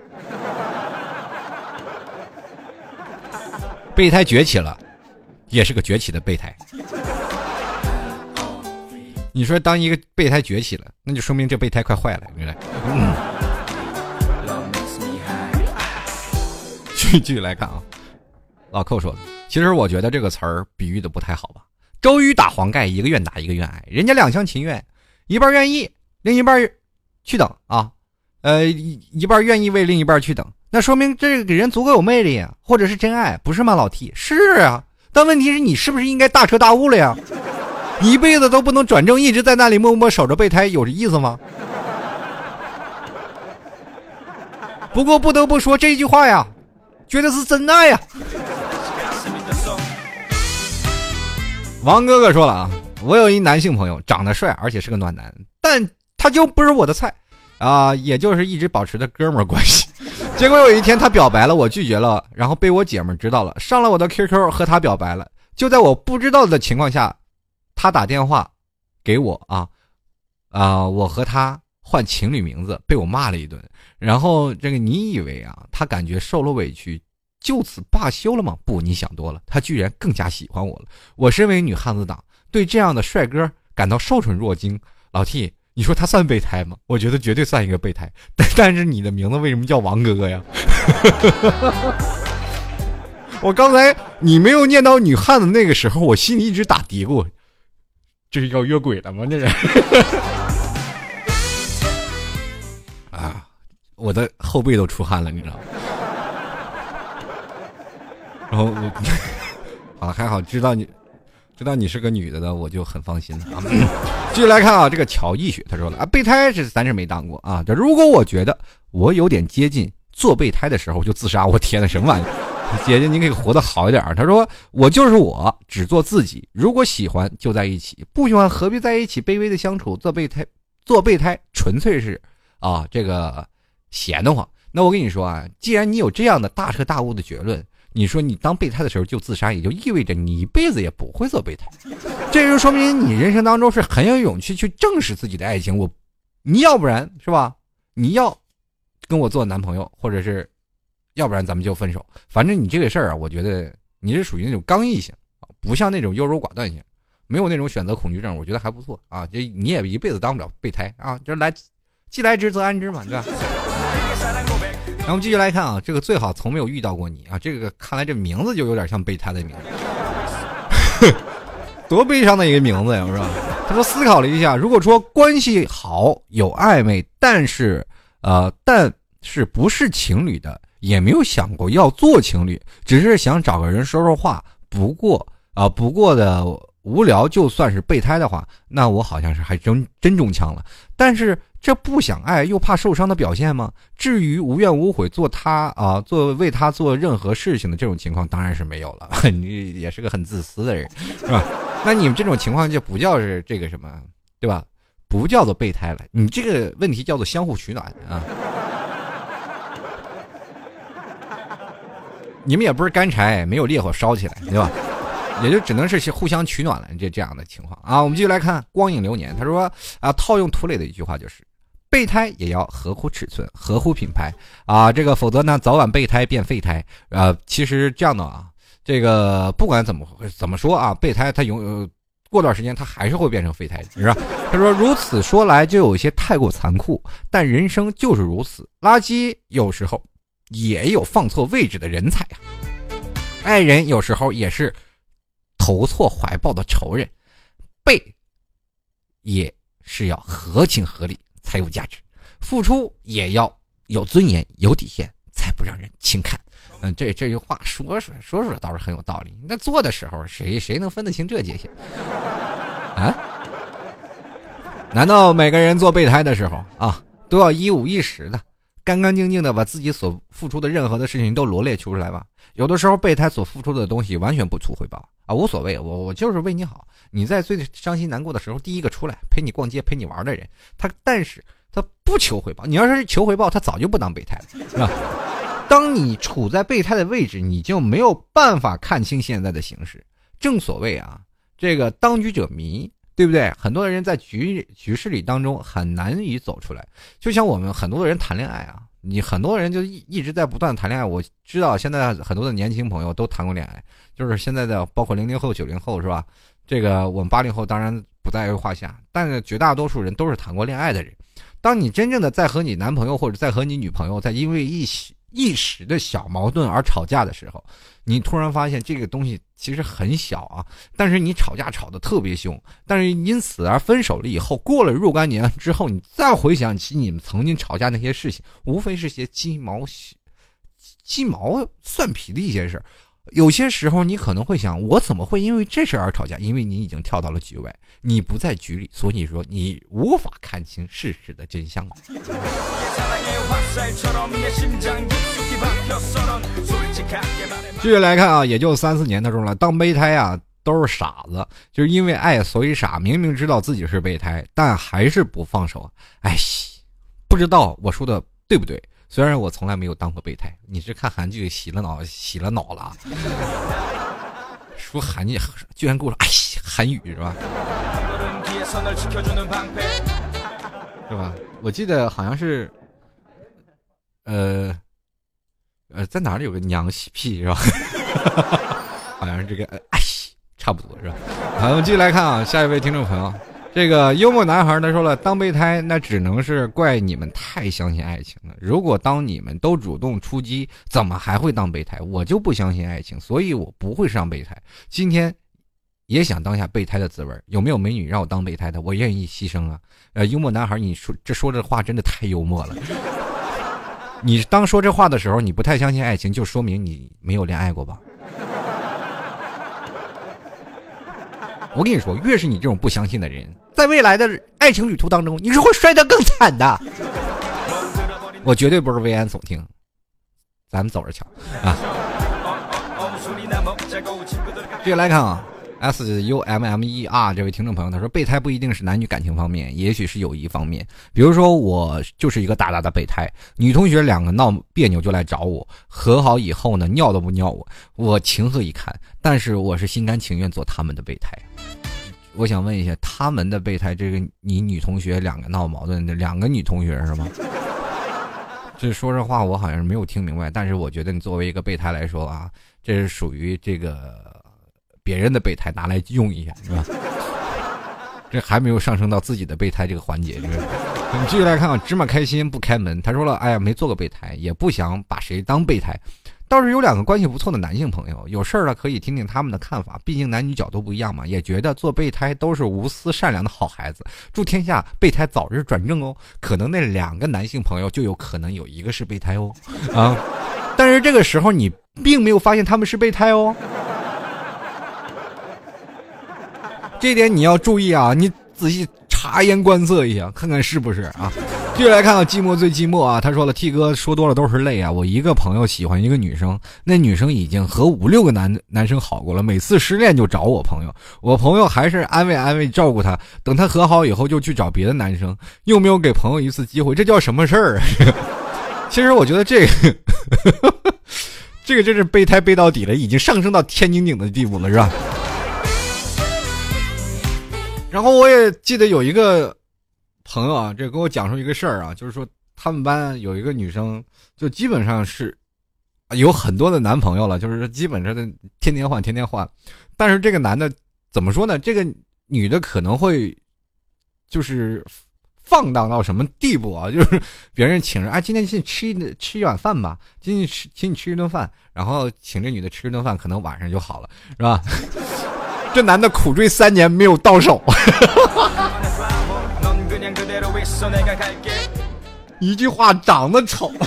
备胎崛起了，也是个崛起的备胎。你说，当一个备胎崛起了，那就说明这备胎快坏了，原来。[LAUGHS] 继续来看啊，老寇说的，其实我觉得这个词儿比喻的不太好吧。周瑜打黄盖，一个愿打一个愿挨，人家两厢情愿，一半愿意，另一半去等啊，呃，一半愿意为另一半去等，那说明这个人足够有魅力啊，或者是真爱，不是吗？老 T 是啊，但问题是你是不是应该大彻大悟了呀？一辈子都不能转正，一直在那里默默守着备胎，有这意思吗？不过不得不说这句话呀，绝对是真爱呀。王哥哥说了啊，我有一男性朋友，长得帅，而且是个暖男，但他就不是我的菜，啊，也就是一直保持的哥们儿关系。[LAUGHS] 结果有一天他表白了，我拒绝了，然后被我姐们知道了，上了我的 QQ 和他表白了。就在我不知道的情况下。他打电话给我啊，啊，我和他换情侣名字，被我骂了一顿。然后这个你以为啊，他感觉受了委屈，就此罢休了吗？不，你想多了，他居然更加喜欢我了。我身为女汉子党，对这样的帅哥感到受宠若惊。老 T，你说他算备胎吗？我觉得绝对算一个备胎。但 [LAUGHS] 但是你的名字为什么叫王哥哥呀？[LAUGHS] 我刚才你没有念到女汉子那个时候，我心里一直打嘀咕。这是要约鬼了吗？这是 [LAUGHS] 啊，我的后背都出汗了，你知道吗？[LAUGHS] 然后我 [LAUGHS] 啊，还好知道你知道你是个女的的，我就很放心了啊。继续来看啊，这个乔一雪他说了啊，备胎是咱是没当过啊。这如果我觉得我有点接近做备胎的时候就自杀，我天呐，什么玩意？姐姐，你可以活得好一点。他说：“我就是我，只做自己。如果喜欢就在一起，不喜欢何必在一起卑微的相处？做备胎，做备胎纯粹是啊，这个闲得慌。那我跟你说啊，既然你有这样的大彻大悟的结论，你说你当备胎的时候就自杀，也就意味着你一辈子也不会做备胎。这就说明你人生当中是很有勇气去正视自己的爱情。我，你要不然是吧？你要跟我做男朋友，或者是。”要不然咱们就分手。反正你这个事儿啊，我觉得你是属于那种刚毅型不像那种优柔寡断型，没有那种选择恐惧症，我觉得还不错啊。就你也一辈子当不了备胎啊，就是来既来之则安之嘛，对吧？然后我们继续来看啊，这个最好从没有遇到过你啊，这个看来这名字就有点像备胎的名字，[LAUGHS] 多悲伤的一个名字呀，是吧？他说思考了一下，如果说关系好有暧昧，但是呃，但是不是情侣的。也没有想过要做情侣，只是想找个人说说话。不过啊，不过的无聊，就算是备胎的话，那我好像是还真真中枪了。但是这不想爱又怕受伤的表现吗？至于无怨无悔做他啊，做为他做任何事情的这种情况，当然是没有了。[LAUGHS] 你也是个很自私的人，是吧？那你们这种情况就不叫是这个什么，对吧？不叫做备胎了，你这个问题叫做相互取暖啊。你们也不是干柴，没有烈火烧起来，对吧？[LAUGHS] 也就只能是互相取暖了，这这样的情况啊。我们继续来看光影流年，他说啊，套用涂磊的一句话就是，备胎也要合乎尺寸，合乎品牌啊，这个否则呢，早晚备胎变废胎啊。其实这样的啊，这个不管怎么怎么说啊，备胎它永过段时间它还是会变成废胎，是吧？他说如此说来就有一些太过残酷，但人生就是如此，垃圾有时候。也有放错位置的人才呀，爱人有时候也是投错怀抱的仇人，被也是要合情合理才有价值，付出也要有尊严有底线，才不让人轻看。嗯，这这句话说说说说倒是很有道理，那做的时候谁谁能分得清这界限啊？难道每个人做备胎的时候啊都要一五一十的？干干净净的把自己所付出的任何的事情都罗列出来吧。有的时候备胎所付出的东西完全不图回报啊，无所谓，我我就是为你好。你在最伤心难过的时候，第一个出来陪你逛街、陪你玩的人，他但是他不求回报。你要是求回报，他早就不当备胎了，是吧？[LAUGHS] 当你处在备胎的位置，你就没有办法看清现在的形势。正所谓啊，这个当局者迷。对不对？很多的人在局局势里当中很难以走出来，就像我们很多的人谈恋爱啊，你很多人就一一直在不断谈恋爱。我知道现在很多的年轻朋友都谈过恋爱，就是现在的包括零零后、九零后是吧？这个我们八零后当然不在话下，但是绝大多数人都是谈过恋爱的人。当你真正的在和你男朋友或者在和你女朋友在因为一时一时的小矛盾而吵架的时候，你突然发现这个东西其实很小啊，但是你吵架吵得特别凶，但是因此而分手了以后，过了若干年之后，你再回想起你们曾经吵架那些事情，无非是些鸡毛鸡毛蒜皮的一些事儿。有些时候你可能会想，我怎么会因为这事而吵架？因为你已经跳到了局外，你不在局里，所以说你无法看清事实的真相。继续来看啊，也就三四年的时候了。当备胎啊，都是傻子，就是因为爱所以傻。明明知道自己是备胎，但还是不放手。哎，不知道我说的对不对？虽然我从来没有当过备胎，你是看韩剧洗了脑洗了脑了？说韩剧居然给我说哎韩语是吧？是吧？我记得好像是，呃。呃，在哪里有个娘西屁是吧？[LAUGHS] 好像是这个，哎，差不多是吧？好，我们继续来看啊，下一位听众朋友，这个幽默男孩他说了，当备胎那只能是怪你们太相信爱情了。如果当你们都主动出击，怎么还会当备胎？我就不相信爱情，所以我不会上备胎。今天也想当下备胎的滋味，有没有美女让我当备胎的？我愿意牺牲啊！呃，幽默男孩，你说这说这话真的太幽默了。你当说这话的时候，你不太相信爱情，就说明你没有恋爱过吧？我跟你说，越是你这种不相信的人，在未来的爱情旅途当中，你是会摔得更惨的。我绝对不是危言耸听，咱们走着瞧啊！继续来看啊。S U M M E R 这位听众朋友，他说备胎不一定是男女感情方面，也许是友谊方面。比如说我就是一个大大的备胎，女同学两个闹别扭就来找我，和好以后呢，尿都不尿我，我情何以堪？但是我是心甘情愿做他们的备胎。我想问一下，他们的备胎，这个你女同学两个闹矛盾的两个女同学是吗？这 [LAUGHS] 说这话我好像是没有听明白，但是我觉得你作为一个备胎来说啊，这是属于这个。别人的备胎拿来用一下，是吧？[LAUGHS] 这还没有上升到自己的备胎这个环节。这个，我们继续来看啊，芝麻开心不开门。他说了：“哎呀，没做过备胎，也不想把谁当备胎。倒是有两个关系不错的男性朋友，有事儿了可以听听他们的看法。毕竟男女角度不一样嘛，也觉得做备胎都是无私善良的好孩子。祝天下备胎早日转正哦。可能那两个男性朋友就有可能有一个是备胎哦，啊！但是这个时候你并没有发现他们是备胎哦。”这点你要注意啊！你仔细察言观色一下，看看是不是啊？继续来看到寂寞最寂寞啊！他说了：“T 哥说多了都是泪啊！我一个朋友喜欢一个女生，那女生已经和五六个男男生好过了，每次失恋就找我朋友，我朋友还是安慰安慰照顾他，等他和好以后就去找别的男生，又没有给朋友一次机会，这叫什么事儿？[LAUGHS] 其实我觉得这个，[LAUGHS] 这个真是备胎备到底了，已经上升到天顶顶的地步了，是吧？”然后我也记得有一个朋友啊，这跟我讲述一个事儿啊，就是说他们班有一个女生，就基本上是有很多的男朋友了，就是基本上的天天换，天天换。但是这个男的怎么说呢？这个女的可能会就是放荡到什么地步啊？[LAUGHS] 就是别人请人，哎，今天请你吃一吃一碗饭吧，今天吃请你吃一顿饭，然后请这女的吃一顿饭，可能晚上就好了，是吧？这男的苦追三年没有到手，一句话长得丑，[LAUGHS]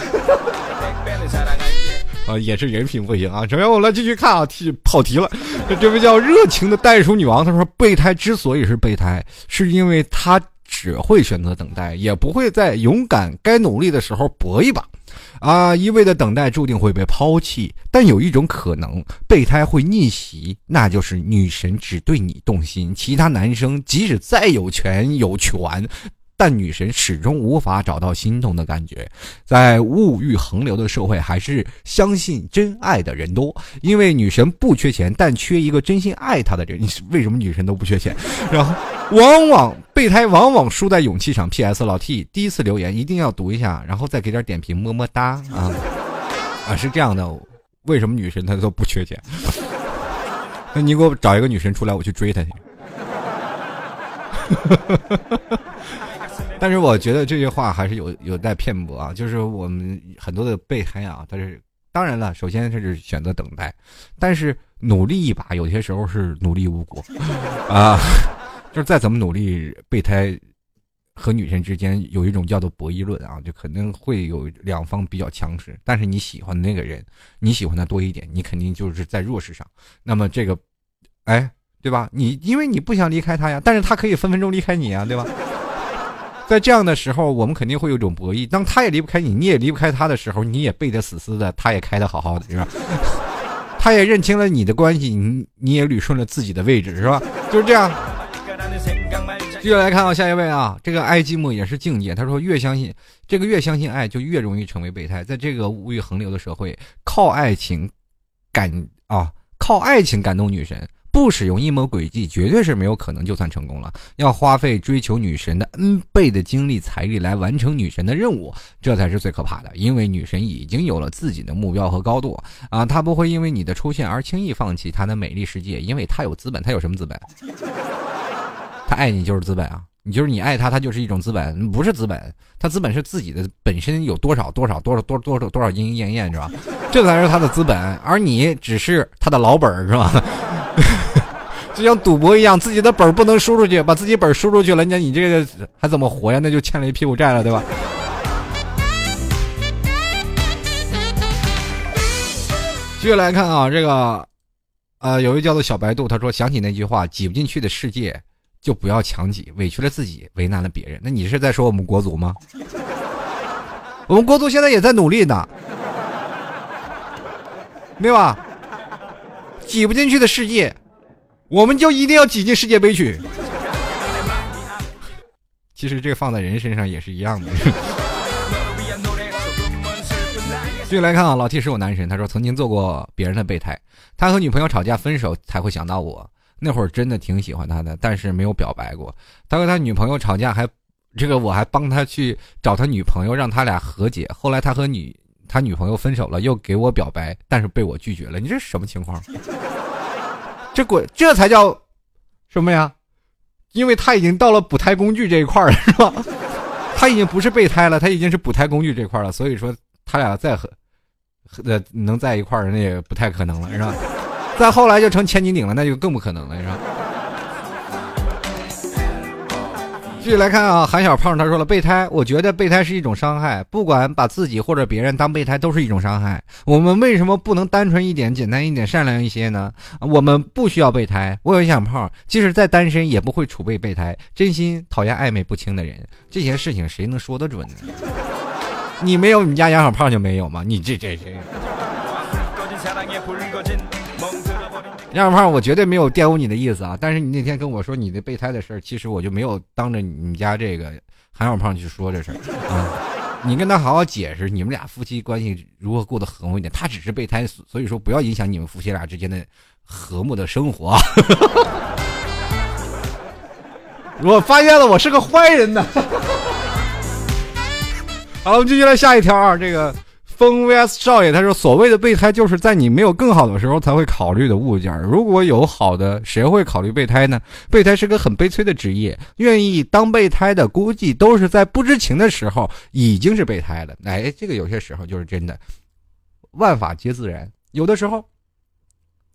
啊，也是人品不行啊。首先我来继续看啊，题跑题了。这位叫热情的袋鼠女王，她说备胎之所以是备胎，是因为她只会选择等待，也不会在勇敢该努力的时候搏一把。啊，一味的等待注定会被抛弃，但有一种可能，备胎会逆袭，那就是女神只对你动心，其他男生即使再有权有权，但女神始终无法找到心动的感觉。在物欲横流的社会，还是相信真爱的人多。因为女神不缺钱，但缺一个真心爱她的人。你 [LAUGHS] 为什么女神都不缺钱？[LAUGHS] 然后，往往备胎往往输在勇气上。P.S. 老 T 第一次留言一定要读一下，然后再给点点评，么么哒啊啊！是这样的，为什么女神她都不缺钱？[LAUGHS] 那你给我找一个女神出来，我去追她去。但是我觉得这句话还是有有待辩驳啊，就是我们很多的备胎啊，但是当然了，首先他是选择等待，但是努力一把，有些时候是努力无果 [LAUGHS] 啊，就是再怎么努力，备胎和女神之间有一种叫做博弈论啊，就肯定会有两方比较强势，但是你喜欢的那个人，你喜欢他多一点，你肯定就是在弱势上，那么这个，哎。对吧？你因为你不想离开他呀，但是他可以分分钟离开你啊，对吧？在这样的时候，我们肯定会有一种博弈。当他也离不开你，你也离不开他的时候，你也背得死死的，他也开得好好的，是吧？[LAUGHS] 他也认清了你的关系，你你也捋顺了自己的位置，是吧？就是这样。继续来看啊，下一位啊，这个爱寂寞也是境界。他说，越相信这个，越相信爱，就越容易成为备胎。在这个物欲横流的社会，靠爱情感啊，靠爱情感动女神。不使用阴谋诡计，绝对是没有可能就算成功了。要花费追求女神的 N 倍的精力财力来完成女神的任务，这才是最可怕的。因为女神已经有了自己的目标和高度啊，她不会因为你的出现而轻易放弃她的美丽世界，因为她有资本。她有什么资本？她爱你就是资本啊！你就是你爱她，她就是一种资本，不是资本，她资本是自己的本身有多少多少多少多多少多少莺莺燕燕是吧？这才是她的资本，而你只是她的老本是吧？就像赌博一样，自己的本不能输出去，把自己本输出去了，那你这个还怎么活呀？那就欠了一屁股债了，对吧？继续来看啊，这个，呃，有一个叫做小白兔，他说想起那句话：挤不进去的世界就不要强挤，委屈了自己，为难了别人。那你是在说我们国足吗？[LAUGHS] 我们国足现在也在努力呢，[LAUGHS] 对吧？挤不进去的世界。我们就一定要挤进世界杯去。其实这个放在人身上也是一样的。继续来看啊，老 T 是我男神，他说曾经做过别人的备胎，他和女朋友吵架分手才会想到我，那会儿真的挺喜欢他的，但是没有表白过。他和他女朋友吵架还，这个我还帮他去找他女朋友，让他俩和解。后来他和女他女朋友分手了，又给我表白，但是被我拒绝了。你这是什么情况？这鬼，这才叫什么呀？因为他已经到了补胎工具这一块了，是吧？他已经不是备胎了，他已经是补胎工具这块了。所以说，他俩再和呃能在一块儿，那也不太可能了，是吧？再后来就成千斤顶了，那就更不可能了，是吧？继续来看啊，韩小胖他说了，备胎，我觉得备胎是一种伤害，不管把自己或者别人当备胎，都是一种伤害。我们为什么不能单纯一点、简单一点、善良一些呢？我们不需要备胎。我有小胖，即使再单身，也不会储备备胎。真心讨厌暧昧不清的人，这些事情谁能说得准呢？[LAUGHS] 你没有，你家杨小胖就没有吗？你这这这。杨小胖，我绝对没有玷污你的意思啊！但是你那天跟我说你的备胎的事儿，其实我就没有当着你家这个韩小胖去说这事儿啊。你跟他好好解释，你们俩夫妻关系如何过得和睦一点。他只是备胎，所以说不要影响你们夫妻俩之间的和睦的生活。[LAUGHS] 我发现了，我是个坏人呢。[LAUGHS] 好，我们继续来下一条啊，这个。风 vs 少爷，他说：“所谓的备胎，就是在你没有更好的时候才会考虑的物件。如果有好的，谁会考虑备胎呢？备胎是个很悲催的职业，愿意当备胎的，估计都是在不知情的时候已经是备胎了。哎，这个有些时候就是真的，万法皆自然。有的时候，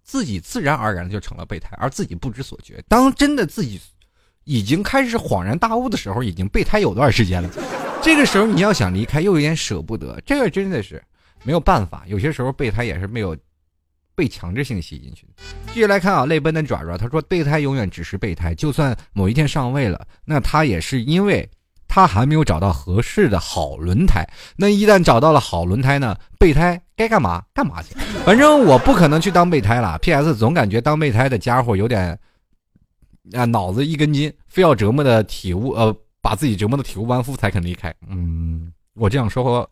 自己自然而然就成了备胎，而自己不知所觉。当真的自己已经开始恍然大悟的时候，已经备胎有段时间了。”这个时候你要想离开，又有点舍不得，这个真的是没有办法。有些时候备胎也是没有被强制性吸进去。继续来看啊，泪奔的爪爪，他说备胎永远只是备胎，就算某一天上位了，那他也是因为他还没有找到合适的好轮胎。那一旦找到了好轮胎呢，备胎该干嘛干嘛去。反正我不可能去当备胎了。P.S. 总感觉当备胎的家伙有点啊脑子一根筋，非要折磨的体悟呃。把自己折磨的体无完肤才肯离开。嗯，我这样说，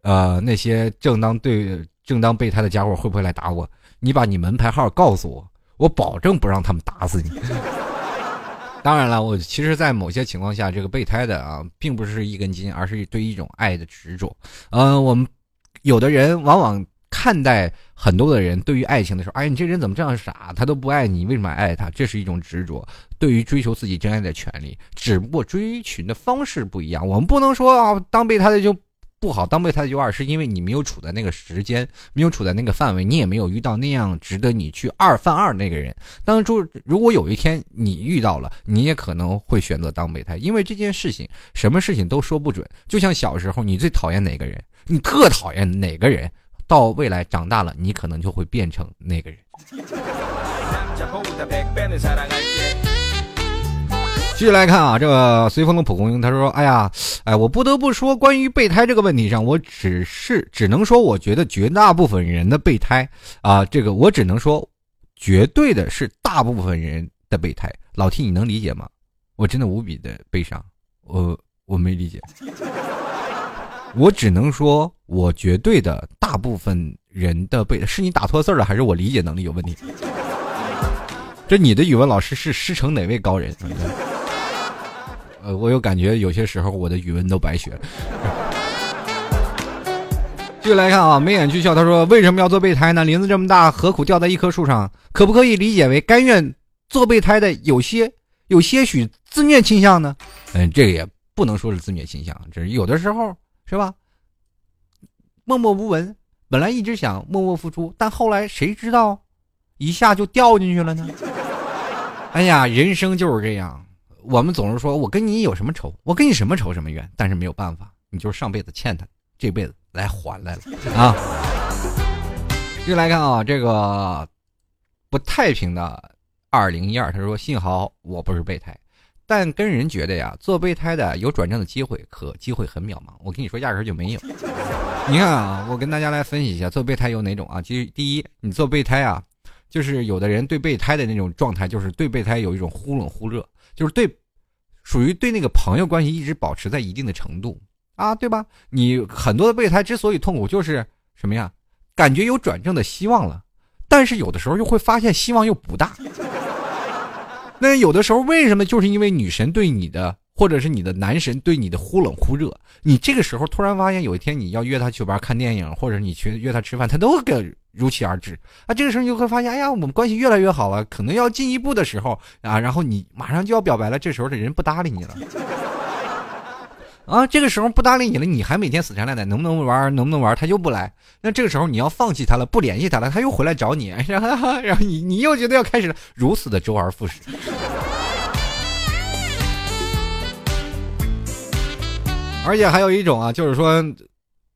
呃，那些正当对正当备胎的家伙会不会来打我？你把你门牌号告诉我，我保证不让他们打死你。[LAUGHS] 当然了，我其实，在某些情况下，这个备胎的啊，并不是一根筋，而是对一种爱的执着。嗯，我们有的人往往。看待很多的人对于爱情的时候，哎，你这人怎么这样傻？他都不爱你，为什么爱他？这是一种执着，对于追求自己真爱的权利。只不过追寻的方式不一样。我们不能说啊，当备胎的就不好，当备胎的就二，是因为你没有处在那个时间，没有处在那个范围，你也没有遇到那样值得你去二犯二那个人。当初如果有一天你遇到了，你也可能会选择当备胎，因为这件事情，什么事情都说不准。就像小时候，你最讨厌哪个人？你特讨厌哪个人？到未来长大了，你可能就会变成那个人。继续来看啊，这个随风的蒲公英，他说：“哎呀，哎，我不得不说，关于备胎这个问题上，我只是只能说，我觉得绝大部分人的备胎啊，这个我只能说，绝对的是大部分人的备胎。老 T，你能理解吗？我真的无比的悲伤，我我没理解。”我只能说，我绝对的大部分人的背是你打错字了，还是我理解能力有问题？这你的语文老师是师承哪位高人？呃，我有感觉，有些时候我的语文都白学了。继续来看啊，眉眼俱笑，他说：“为什么要做备胎呢？林子这么大，何苦吊在一棵树上？可不可以理解为甘愿做备胎的有些有些许自虐倾向呢？”嗯，这个也不能说是自虐倾向，这是有的时候。是吧？默默无闻，本来一直想默默付出，但后来谁知道，一下就掉进去了呢？[LAUGHS] 哎呀，人生就是这样。我们总是说我跟你有什么仇，我跟你什么仇什么怨，但是没有办法，你就是上辈子欠他，这辈子来还来了啊！继续来看啊，这个不太平的二零一二，他说：“幸好我不是备胎。”但跟人觉得呀，做备胎的有转正的机会，可机会很渺茫。我跟你说，压根就没有。[LAUGHS] 你看啊，我跟大家来分析一下，做备胎有哪种啊？其实第一，你做备胎啊，就是有的人对备胎的那种状态，就是对备胎有一种忽冷忽热，就是对，属于对那个朋友关系一直保持在一定的程度啊，对吧？你很多的备胎之所以痛苦，就是什么呀？感觉有转正的希望了，但是有的时候又会发现希望又不大。那有的时候为什么？就是因为女神对你的，或者是你的男神对你的忽冷忽热。你这个时候突然发现，有一天你要约他去玩、看电影，或者你去约他吃饭，他都给如期而至。啊，这个时候你就会发现，哎呀，我们关系越来越好了，可能要进一步的时候啊，然后你马上就要表白了，这时候的人不搭理你了。啊，这个时候不搭理你了，你还每天死缠烂打，能不能玩？能不能玩？他就不来。那这个时候你要放弃他了，不联系他了，他又回来找你，[LAUGHS] 然后然后你你又觉得要开始了如此的周而复始。[LAUGHS] 而且还有一种啊，就是说。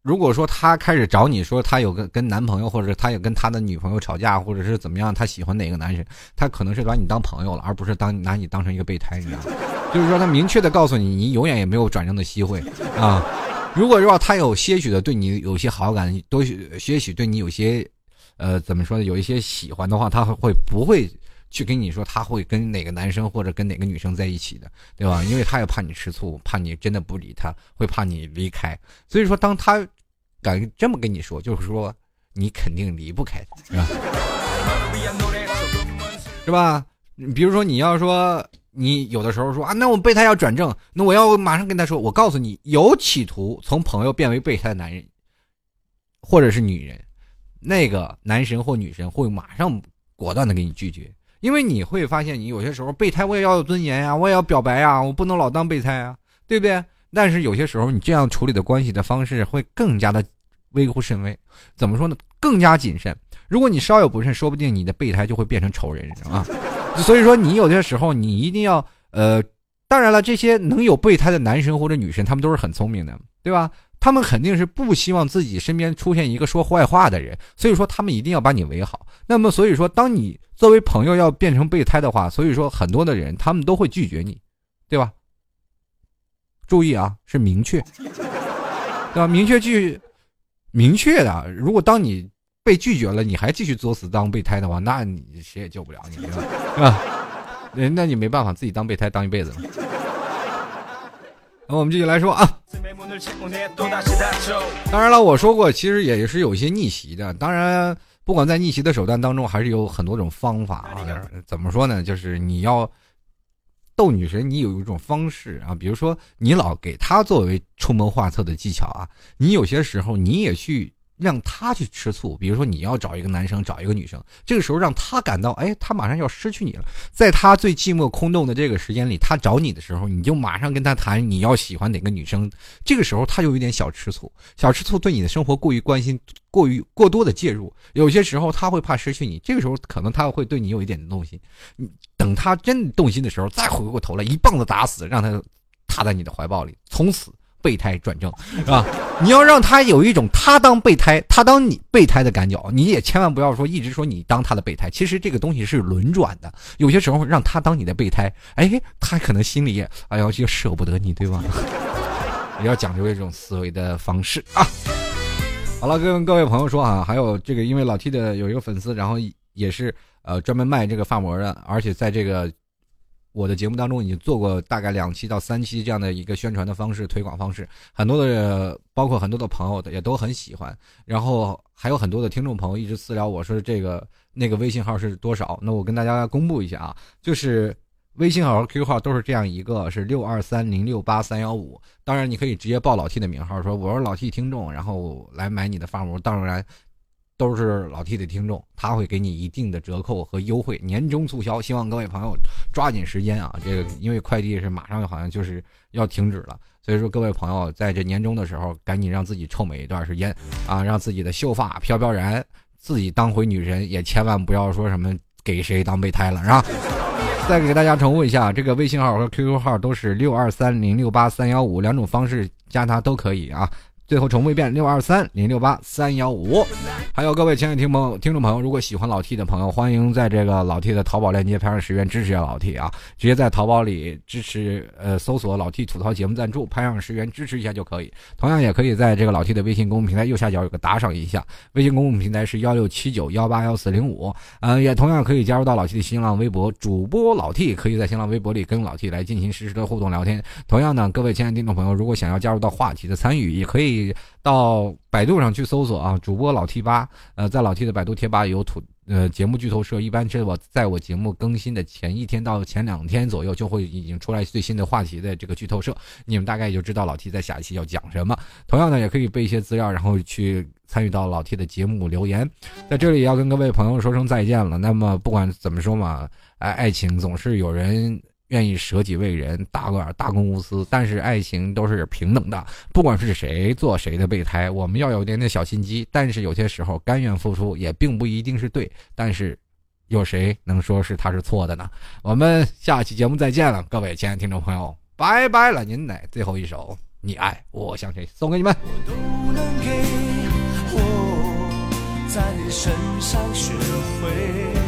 如果说他开始找你说他有个跟男朋友，或者他有跟他的女朋友吵架，或者是怎么样，他喜欢哪个男人，他可能是把你当朋友了，而不是当拿你当成一个备胎，你知道吗？就是说他明确的告诉你，你永远也没有转正的机会啊。如果说他有些许的对你有些好感，多些许对你有些，呃，怎么说呢？有一些喜欢的话，他会不会去跟你说他会跟哪个男生或者跟哪个女生在一起的，对吧？因为他也怕你吃醋，怕你真的不理他，会怕你离开。所以说，当他。敢这么跟你说，就是说你肯定离不开，是吧？是吧？比如说你要说你有的时候说啊，那我备胎要转正，那我要马上跟他说，我告诉你，有企图从朋友变为备胎的男人，或者是女人，那个男神或女神会马上果断的给你拒绝，因为你会发现，你有些时候备胎我也要有尊严呀，我也要表白呀，我不能老当备胎啊，对不对？但是有些时候你这样处理的关系的方式会更加的。微乎甚微，怎么说呢？更加谨慎。如果你稍有不慎，说不定你的备胎就会变成仇人，啊！所以说，你有些时候你一定要，呃，当然了，这些能有备胎的男生或者女生，他们都是很聪明的，对吧？他们肯定是不希望自己身边出现一个说坏话的人，所以说他们一定要把你围好。那么，所以说，当你作为朋友要变成备胎的话，所以说很多的人他们都会拒绝你，对吧？注意啊，是明确，对吧？明确拒。明确的，如果当你被拒绝了，你还继续作死当备胎的话，那你谁也救不了你，是吧？那 [LAUGHS] 那你没办法，自己当备胎当一辈子了。[LAUGHS] 那我们继续来说啊。当然了，我说过，其实也是有一些逆袭的。当然，不管在逆袭的手段当中，还是有很多种方法啊。怎么说呢？就是你要逗女神，你有一种方式啊。比如说，你老给她作为出谋划策的技巧啊。你有些时候你也去。让他去吃醋，比如说你要找一个男生，找一个女生，这个时候让他感到，哎，他马上要失去你了，在他最寂寞空洞的这个时间里，他找你的时候，你就马上跟他谈你要喜欢哪个女生，这个时候他就有点小吃醋，小吃醋对你的生活过于关心，过于过多的介入，有些时候他会怕失去你，这个时候可能他会对你有一点动心，等他真动心的时候，再回过头来一棒子打死，让他踏在你的怀抱里，从此。备胎转正是吧？[LAUGHS] 你要让他有一种他当备胎，他当你备胎的感觉，你也千万不要说一直说你当他的备胎。其实这个东西是轮转的，有些时候让他当你的备胎，哎，他可能心里也哎呀就舍不得你，对吧？[LAUGHS] 要讲究一种思维的方式啊。好了，跟各位朋友说啊，还有这个，因为老 T 的有一个粉丝，然后也是呃专门卖这个发膜的，而且在这个。我的节目当中已经做过大概两期到三期这样的一个宣传的方式、推广方式，很多的包括很多的朋友的也都很喜欢。然后还有很多的听众朋友一直私聊我说这个那个微信号是多少？那我跟大家公布一下啊，就是微信号和 QQ 号都是这样一个，是六二三零六八三幺五。当然你可以直接报老 T 的名号，说我是老 T 听众，然后来买你的发膜。当然。都是老 T 的听众，他会给你一定的折扣和优惠，年终促销，希望各位朋友抓紧时间啊！这个因为快递是马上好像就是要停止了，所以说各位朋友在这年终的时候，赶紧让自己臭美一段时间啊，让自己的秀发飘飘然，自己当回女神，也千万不要说什么给谁当备胎了，是吧？[LAUGHS] 再给大家重复一下，这个微信号和 QQ 号都是六二三零六八三幺五两种方式加他都可以啊。最后重复一遍：六二三零六八三幺五。还有各位亲爱的听朋友听众朋友，如果喜欢老 T 的朋友，欢迎在这个老 T 的淘宝链接拍上十元支持一下老 T 啊！直接在淘宝里支持，呃，搜索老 T 吐槽节目赞助，拍上十元支持一下就可以。同样也可以在这个老 T 的微信公众平台右下角有个打赏一下，微信公众平台是幺六七九幺八幺四零五。嗯，也同样可以加入到老 T 的新浪微博主播老 T，可以在新浪微博里跟老 T 来进行实时的互动聊天。同样呢，各位亲爱的听众朋友，如果想要加入到话题的参与，也可以。到百度上去搜索啊，主播老 T 八，呃，在老 T 的百度贴吧有土呃节目剧透社，一般是我在我节目更新的前一天到前两天左右就会已经出来最新的话题的这个剧透社，你们大概也就知道老 T 在下一期要讲什么。同样呢，也可以备一些资料，然后去参与到老 T 的节目留言。在这里要跟各位朋友说声再见了。那么不管怎么说嘛，哎，爱情总是有人。愿意舍己为人，大个大公无私，但是爱情都是平等的，不管是谁做谁的备胎，我们要有点点小心机。但是有些时候，甘愿付出也并不一定是对。但是，有谁能说是他是错的呢？我们下期节目再见了，各位亲爱的听众朋友，拜拜了！您乃最后一首，你爱我像谁，送给你们。我都能给我在你身上学会